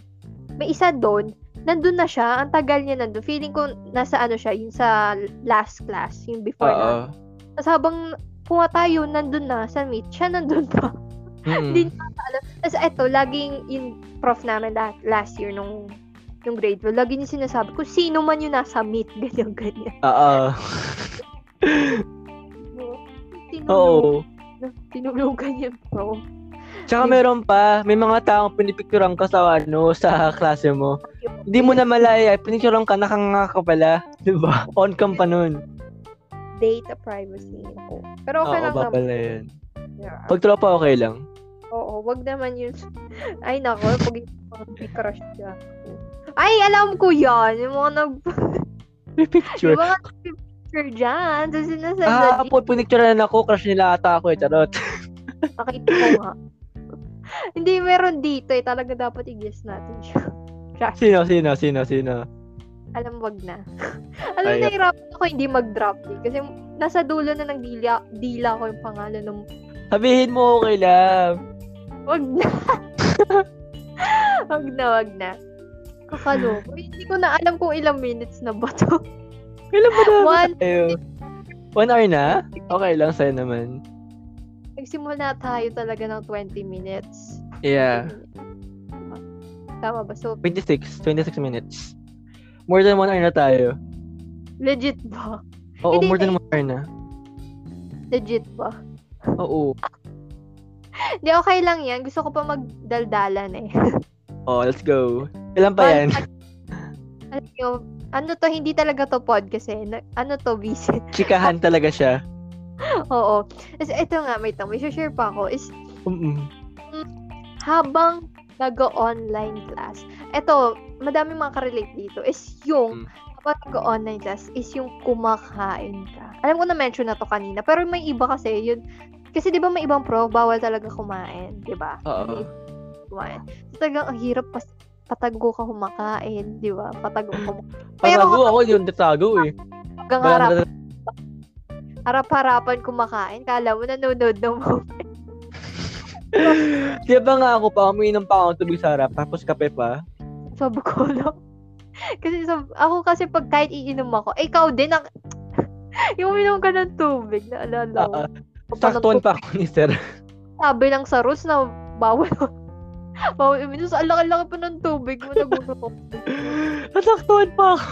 may isa doon. Nandun na siya. Ang tagal niya nandun. Feeling ko nasa ano siya, yung sa last class, yung before Oo. na. Tapos habang puwa tayo, nandun na sa meet, siya nandun pa. Mm. Hindi niya alam. Tapos eto, laging yung prof namin last, last year nung nung grade 12, lagi niya sinasabi ko, sino man yung nasa meet, ganyan, ganyan. Oo. Oo. tinulugan yung pro. Tsaka meron pa, may mga taong pinipicturean ka sa ano, sa klase mo. Hindi mo na malaya, pinicturean ka, nakanga ka pala. Di ba? On cam pa nun. Data privacy. Ako. Pero okay Oo, lang naman. pala yun. Yeah. Pag tropa, okay lang. Oo, wag naman yun. Ay, nako, pag may crush ka. Ay, alam ko yan. Yung mga nag... May picture. Yung mga nag-picture dyan. So, sinasabi Ah, po, pinicturean ako, crush nila ata ako eh, charot. nakita ko nga. Hindi, meron dito eh. Talaga dapat i-guess natin siya. Crush. Sino, sino, sino, sino? Alam, wag na. Alam, Ayun. nahirapan ako hindi mag-drop eh. Kasi nasa dulo na ng dila, dila ko yung pangalan ng... Sabihin mo, okay lang. Wag na. wag na, wag na. Kakaloko. Hindi ko na alam kung ilang minutes na ba to. Kailan ba na? One. Tayo? One hour na? Okay lang sa'yo naman. Nagsimula tayo talaga ng 20 minutes. Yeah. Tama ba? So, 26. 26 minutes. More than one hour na tayo. legit ba? Oo, Hindi, more than hindi. one hour na. Legit ba? Oo. Hindi, okay lang yan. Gusto ko pa magdaldalan eh. Oh, let's go. Ilan pa yan? Ano, yun, ano to, hindi talaga to podcast eh. Na- Ano to, visit? Chikahan talaga siya. Oo. Is, ito nga, may tang, may share pa ako. Is, Mm-mm. habang nag-online class, ito, madami makaka-relate dito, is yung, Mm. habang nag-online class, is yung kumakain ka. Alam ko na-mention na to kanina, pero may iba kasi, yun, kasi di ba may ibang pro, bawal talaga kumain, di ba? Oo. Kumain. So, talagang ang hirap pas, patago ka kumakain, di ba? Patago ka kumakain. Pero Patago ako, yung tatago eh. hanggang harap, harap-harapan kumakain, kala mo nanonood ng movie. Di ba nga ako pa, umiinom pa ako tubig sa harap, tapos kape pa. Sabi ko lang. kasi sab- ako kasi pag kahit iinom ako, eh, ikaw din ang yung uminom ka ng tubig, naalala ko. Ah, Kapag ng Saktuan pa ako ni sir. Sabi lang sa rules na bawal bawal uminom. So, ang laki-laki pa ng tubig mo, nagulo ko. Saktuan pa ako.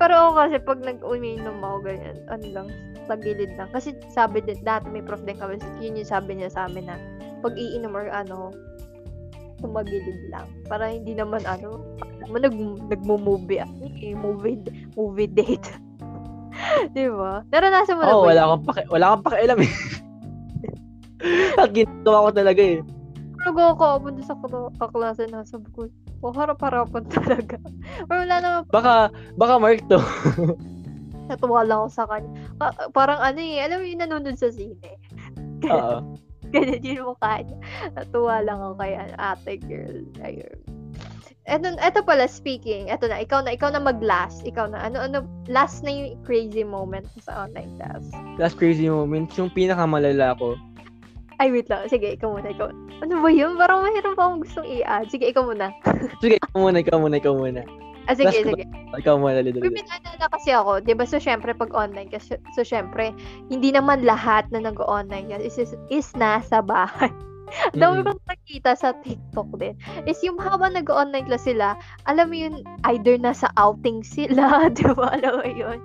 Pero ako kasi pag nag-uminom ako, ganyan, ano lang, sa gilid lang. Kasi sabi din, dati may prof din kami, yun yung sabi niya sa amin na, pag iinom or ano, tumagilid lang. Para hindi naman ano, mo, nag, nagmo-movie, eh, movie, movie date. Di ba? Naranasan mo na Oo, ba wala akong paki, wala akong pakialam eh. At ginagawa ko talaga eh. Nag ako ako sa kla- kaklase na sabi ko, oh, harap-harapan talaga. Pero wala naman, Baka, baka Mark to. natuwa lang ako sa kanya. Pa- parang ano eh, alam mo yung nanonood sa sine. Oo. Ganyan yung mukha niya. Natuwa lang ako kay ate girl. Ayun. Eto, eto pala, speaking, eto na, ikaw na, ikaw na mag-last. Ikaw na, ano, ano, last na yung crazy moment mo sa online class. Last crazy moment, yung pinakamalala ko. Ay, wait lang. Sige, ikaw muna, ikaw. Ano ba yun? Parang mahirap akong gustong i-add. Sige, ikaw muna. Sige, ikaw muna, ikaw muna, ikaw muna. Ah, sige, Last ko sige. Ikaw muna, Uy, Lidl. may naalala kasi ako, di ba? So, syempre, pag online ka, so, syempre, hindi naman lahat na nag-online ka is, is, is nasa bahay. Ang dami kong nakita sa TikTok din. Is yung habang nag-online class sila, alam mo yun, either nasa outing sila, di ba? Alam mo yun?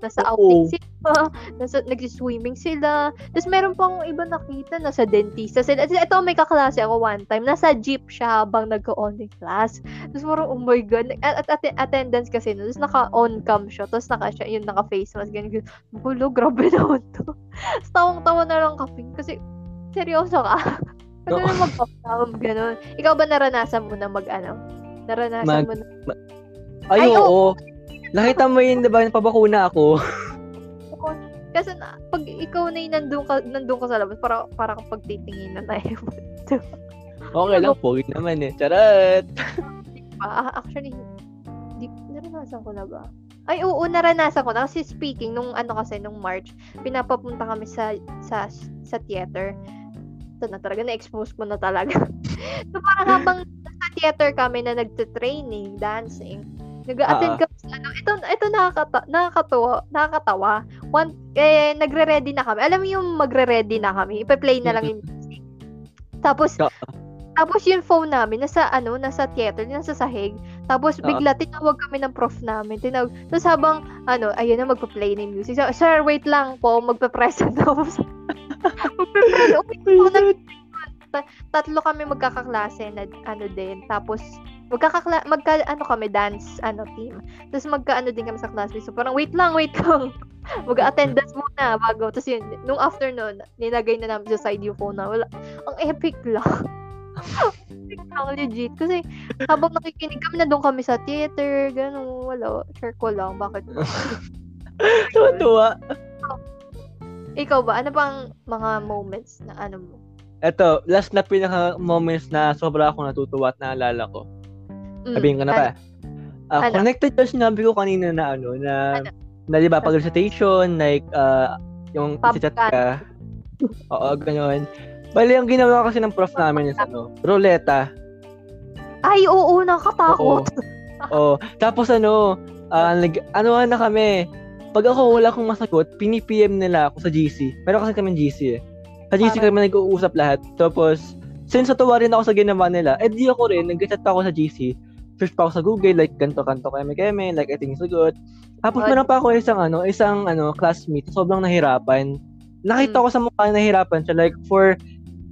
Nasa Oo. outing sila, nasa, nag-swimming sila. Tapos meron pang iba nakita, nasa dentista sila. Tapos ito, may kaklase ako one time, nasa jeep siya habang nag-online class. Tapos parang, oh my God, at, at, at- attendance kasi, no? tapos naka-on cam siya, tapos naka siya, yun, naka-face mask, ganyan, ganyan. Gulo, grabe naman to. Tapos tawang-tawa na lang kami, kasi, seryoso ka? Ano Oo. na magpapawag, ganun. Ikaw ba naranasan mo na mag, ano? Naranasan Mag- mo na, Ay, Ay, oo. Nakita mo yun, diba, pabakuna ako. kasi na, pag ikaw na yung nandun ka, nandun ka sa labas, para, para kapag titingin na tayo. Okay lang, pogi naman eh. Charot! Ah, actually, di, naranasan ko na ba? Ay, oo, naranasan ko na. Kasi speaking, nung ano kasi, nung March, pinapapunta kami sa, sa, sa theater. Ito na talaga, na-expose mo na talaga. so, parang habang sa theater kami na nagte-training, dancing, nag-attend Ah. kami sa ano, ito, ito nakakata, nakakatawa, nakakatawa. One, eh, nagre-ready na kami. Alam mo yung magre-ready na kami, ipa-play na lang yung music. Tapos, Oo. Tapos yung phone namin, nasa ano, nasa theater, nasa sahig. Tapos Oo. bigla tinawag kami ng prof namin. Tinawag. Tapos habang, ano, ayun na, magpa-play ng music. So, Sir, wait lang po, magpa-present ako. magpa-present. Okay, nag- ta- tatlo kami magkakaklase na ano din. Tapos, magkakakla magka ano kami dance ano team. Tapos magka ano din kami sa classmates. So parang wait lang, wait lang. Mag-attendance muna bago. Tapos yun, nung afternoon, nilagay na namin sa side yung phone na wala. Ang epic lang. epic lang, legit. Kasi habang nakikinig kami, na doon kami sa theater, gano'n, wala. Share ko lang, bakit ba? Tuwa-tuwa. Ikaw ba, ano bang mga moments na ano mo? Eto, last na pinaka moments na sobra akong natutuwa at naalala ko. Mm, Sabihin ko na pa. Ah, Ano? connected yung sinabi ko kanina na ano, na, Ano? na di ba, pag recitation, like, ah, yung chat ka. Oo, ganyan. Bali, ang ginawa kasi ng prof namin is ano, ruleta. Ay, oo, nakatakot. Oo. Tapos ano, ah, nag, ano na kami, pag ako wala akong masagot, pini-PM nila ako sa GC. Pero kasi kami GC eh. Sa GC Parang- kami nag-uusap lahat. Tapos, since natuwa rin ako sa ginawa nila, eh di ako rin, nag-chat ako sa GC. Search pa ako sa Google, like, ganto kanto keme keme like, I think sagot. Tapos, Odd. meron pa ako isang, ano, isang, ano, classmate, sobrang nahirapan. Nakita Mm. ko sa mukha nahirapan siya, like, for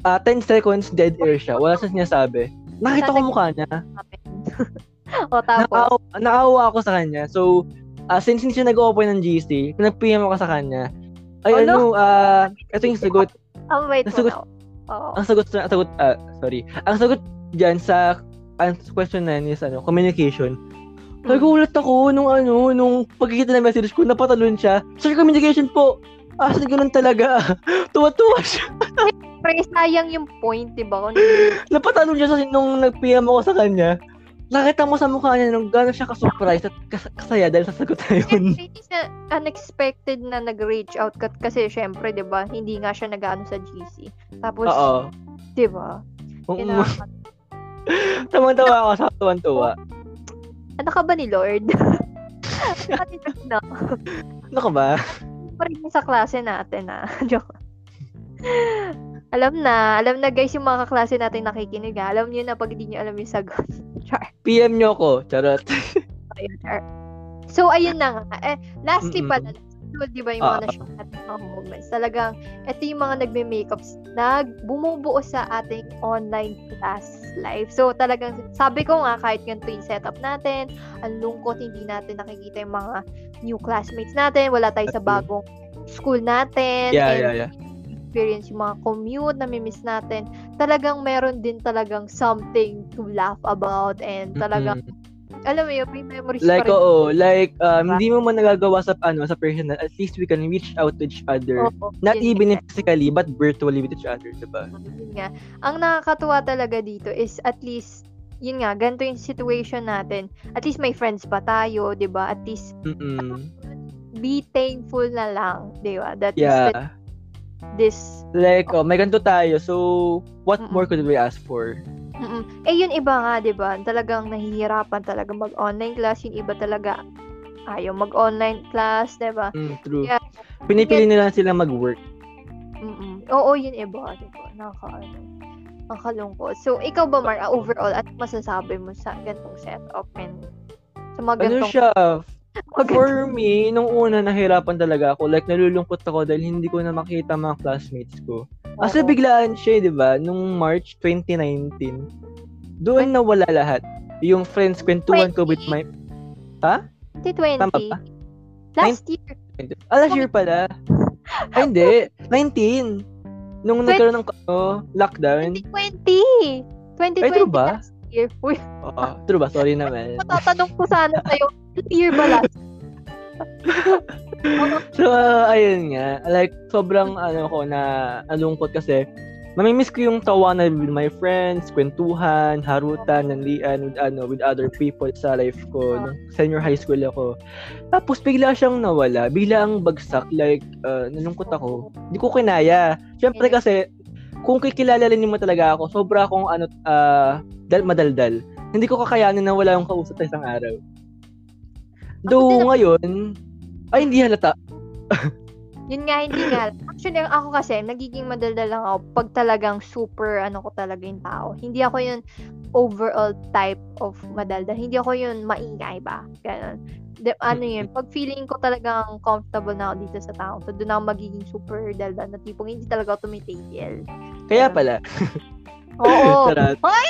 ah 10 seconds, dead air siya. Wala siyang sinasabi. Nakita ko mukha niya o, tapos, naawa, naawa ako sa kanya. So, ah since hindi siya nag-open ng GC, pinag-PM ako sa kanya. Ay, Ano? ano, ah, ito yung sagot. ang wait na. Oo. Ang sagot, ang sagot, ah, sorry. Ang sagot dyan sa, ang question na yun is, ano, communication. Nagulat ako nung, ano, nung pagkikita ng message ko, napatalon siya. Sir, communication po. Ah, sa ganun talaga. Tuwa-tuwa siya. Pre, sayang yung point, di ba? Napatalon siya sa, nung nag-PM ako sa kanya. Nakita mo sa mukha niya nung gano'n siya ka-surprise at kas- kasaya dahil sa sagot na yun. Siya unexpected na nag-reach out ka- kasi syempre, 'di ba? Hindi nga siya nag-ano sa GC. Tapos, Oo. 'di ba? Oo. Kinaka- Tamang-tawa ako sa tuwan-tuwa. ano ka ba ni Lord? Na. Ano ka ba? Pa rin sa klase natin ah. Joke. alam na, alam na guys yung mga kaklase natin nakikinig ah. Alam niyo na pag hindi niyo alam yung sagot. Char. PM nyo ko. Charot. So, ayun na nga. Eh, lastly Mm-mm. pala, so, di ba yung mga Ah. na-share natin mga moments, talagang, ito yung mga nagme-makeups na bumubuo sa ating online class life. So, talagang, sabi ko nga, kahit ganito yung setup natin, ang lungkot, hindi natin nakikita yung mga new classmates natin, wala tayo sa bagong school natin, Yeah, and yeah, yeah. experience yung mga commute na miss natin, talagang meron din talagang something to laugh about and talagang, Mm-mm. Alam mo yun, may memories Like, pa rin. oo. Like, um, Diba? hindi mo man nagagawa sa, ano, sa personal, at least we can reach out to each other. Oo, Not yun even nga. physically, but virtually with each other, diba? Yun nga. Ang nakakatuwa talaga dito is at least yun nga, ganito yung situation natin. At least may friends pa tayo, 'di ba? At least Mm-mm. be thankful na lang, 'di ba? That is that Yeah. this Like, oh, may ganito tayo. So, what Mm-mm. more could we ask for? Mm-mm. Eh yun iba nga, 'di ba? Talagang nahihirapan talaga mag-online class, yung iba talaga ayaw mag-online class, 'di ba? Mm, true. Yeah. Pinipili nila sila mag-work. Mm. Oo, yun iba, 'di ba? Nakaka kalungkot. So, ikaw ba, Mar, overall, at masasabi mo sa ganitong setup and sa mga Ano ganitong siya? Mga For me, nung una, nahirapan talaga ako. Like, nalulungkot ako dahil hindi ko na makita mga classmates ko. Kasi Oo. biglaan siya, eh, di ba? Nung March 2019, doon nawala lahat. Yung friends, kwentuhan ko with my... 2020. Tama ba? Last year. Ah, last year pala. Ay, hindi. 19. Nung Twen- nagkaroon ng ano, lockdown. 2020. 2020 Ay, true ba? last year. Uy, Oo, true ba? Sorry naman. matatanong ko sana sa'yo. Year ba last? So, uh, ayun nga. Like, sobrang ano ko na alungkot kasi mamimiss ko yung tawanan with my friends, kwentuhan, harutan, nandian with, ano, with other people sa life ko. Nung senior high school ako. Tapos, bigla siyang nawala. Bigla ang bagsak. Like, uh, nalungkot ako. Hindi ko kinaya. Siyempre kasi, kung kikilalalanin mo talaga ako, sobra akong ano, uh, dal madaldal. Hindi ko kakayanin na wala akong kausap sa isang araw. Though din- ngayon, ay hindi halata. Yun nga, hindi nga. Actually, ako kasi, nagiging madaldal lang ako pag talagang super, ano ko talaga yung tao. Hindi ako yung overall type of madaldal. Hindi ako yung maingay ba? Ganun. De, ano yun, pag feeling ko talagang comfortable na ako dito sa tao, so doon ako magiging super daldal na tipong hindi talaga ako tumitigil. Kaya pala. Oo. Charot. Hoy!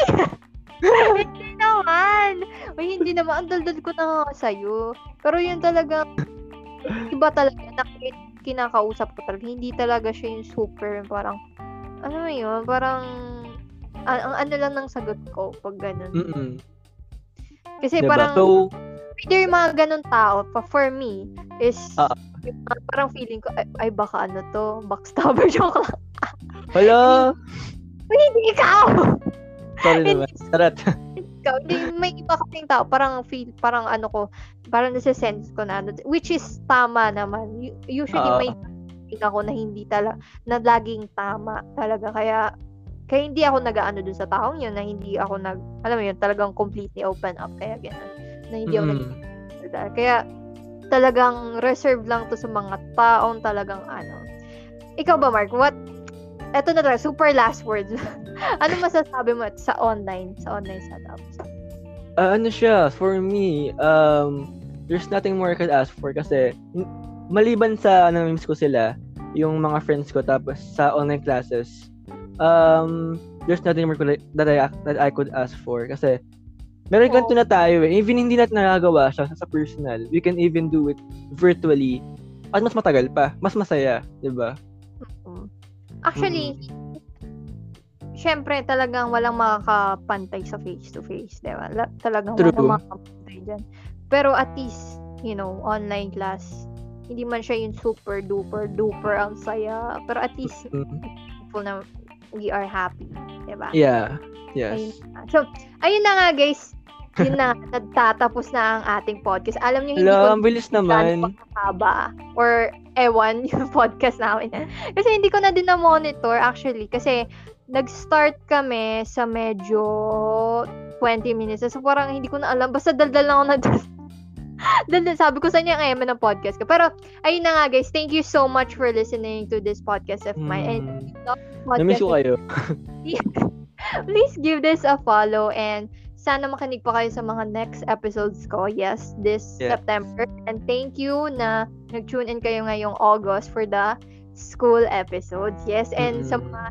Hindi naman. Uy, hindi naman. Ang daldal ko na nga sa'yo. Pero yun talaga, iba talaga. Nakit, kinakausap ko talaga. Hindi talaga siya yung super, parang, ano mo yun, parang, ang, ang ano lang ng sagot ko pag ganun. Mm-mm. Kasi Diba? parang, So, either yung mga ganun tao, pa for me, is, Ah. yung parang feeling ko, ay, ay baka ano to, backstabber joke lang. hala. Uy, hindi ikaw! Sorry naman. Charot. ikaw, hindi, may iba kasing tao, parang feel, parang ano ko, parang nasa-sense ko na, ano, which is tama naman. Usually, Oo. may feeling ako na hindi talaga, na laging tama talaga. Kaya, kaya hindi ako nag-ano dun sa taong yun, na hindi ako nag, alam mo yun, talagang completely open up. Kaya gano'n. Na hindi ako nag Mm. Kaya, talagang reserve lang to sa mga taong talagang ano. Ikaw ba, Mark? What, eto na talaga, super last words. ano masasabi mo sa online, sa online setups? Ah, ano siya, for me, um, there's nothing more I could ask for kasi maliban sa namimiss ko sila, yung mga friends ko tapos sa online classes, um, there's nothing more that I, that I could ask for kasi meron ganito na tayo eh. Even hindi natin nagagawa siya sa personal, we can even do it virtually at mas matagal pa, mas masaya, di ba? Mm. Actually, syempre talagang walang makakapantay sa face-to-face, di ba? La- talagang True. walang makakapantay dyan. Pero at least, you know, online class, hindi man siya yung super duper duper ang saya. Pero at least, Mm. people na we are happy, di ba? Yeah. Ayun Yes. na. So, ayun na nga guys. Yun na, nagtatapos na ang ating podcast. Alam niyo, hindi Hello, ko ang bilis naman. haba or ewan yung podcast namin. kasi hindi ko na din na-monitor actually kasi nag-start kami sa medyo 20 minutes. So parang hindi ko na alam. Basta daldal lang ako na daldal. Sabi ko sa inyo ang ng podcast ko. Pero ayun na nga guys. Thank you so much for listening to this podcast of mine. And Mm. Namiss ko kayo. please give this a follow and sana makinig pa kayo sa mga next episodes ko. Yes, this Yeah. September. And thank you na nag-tune in kayo ngayong August for the school episodes. Yes, and sa Mm. mga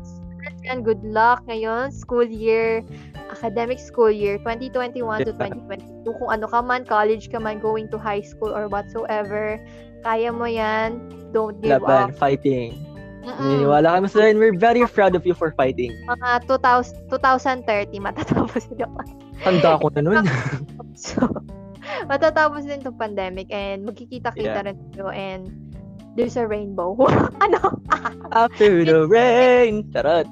yan, good luck ngayon, school year, academic school year, 2021 to Yeah. 2022. Kung ano ka man, college ka man, going to high school or whatsoever, kaya mo yan. Don't give Laban, up. fighting. Mm-mm. Naniniwala kami sa and we're very proud of you for fighting. Mga 2000, 2030, matatapos na ako. Tanda ko na nun. So, matatapos din itong pandemic and magkikita-kita Yeah. rin tayo and there's a rainbow. ano? After the rain. Charot.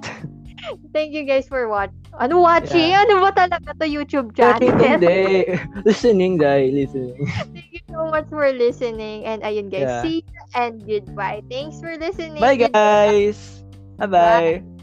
Thank you guys for watch. Ano watching? Ano ba talaga to YouTube channel? Hindi. listening, dahil listening. Thank you so much for listening. And ayun guys, Yeah. see you and goodbye. Thanks for listening. Bye, Goodbye. guys. Bye-bye.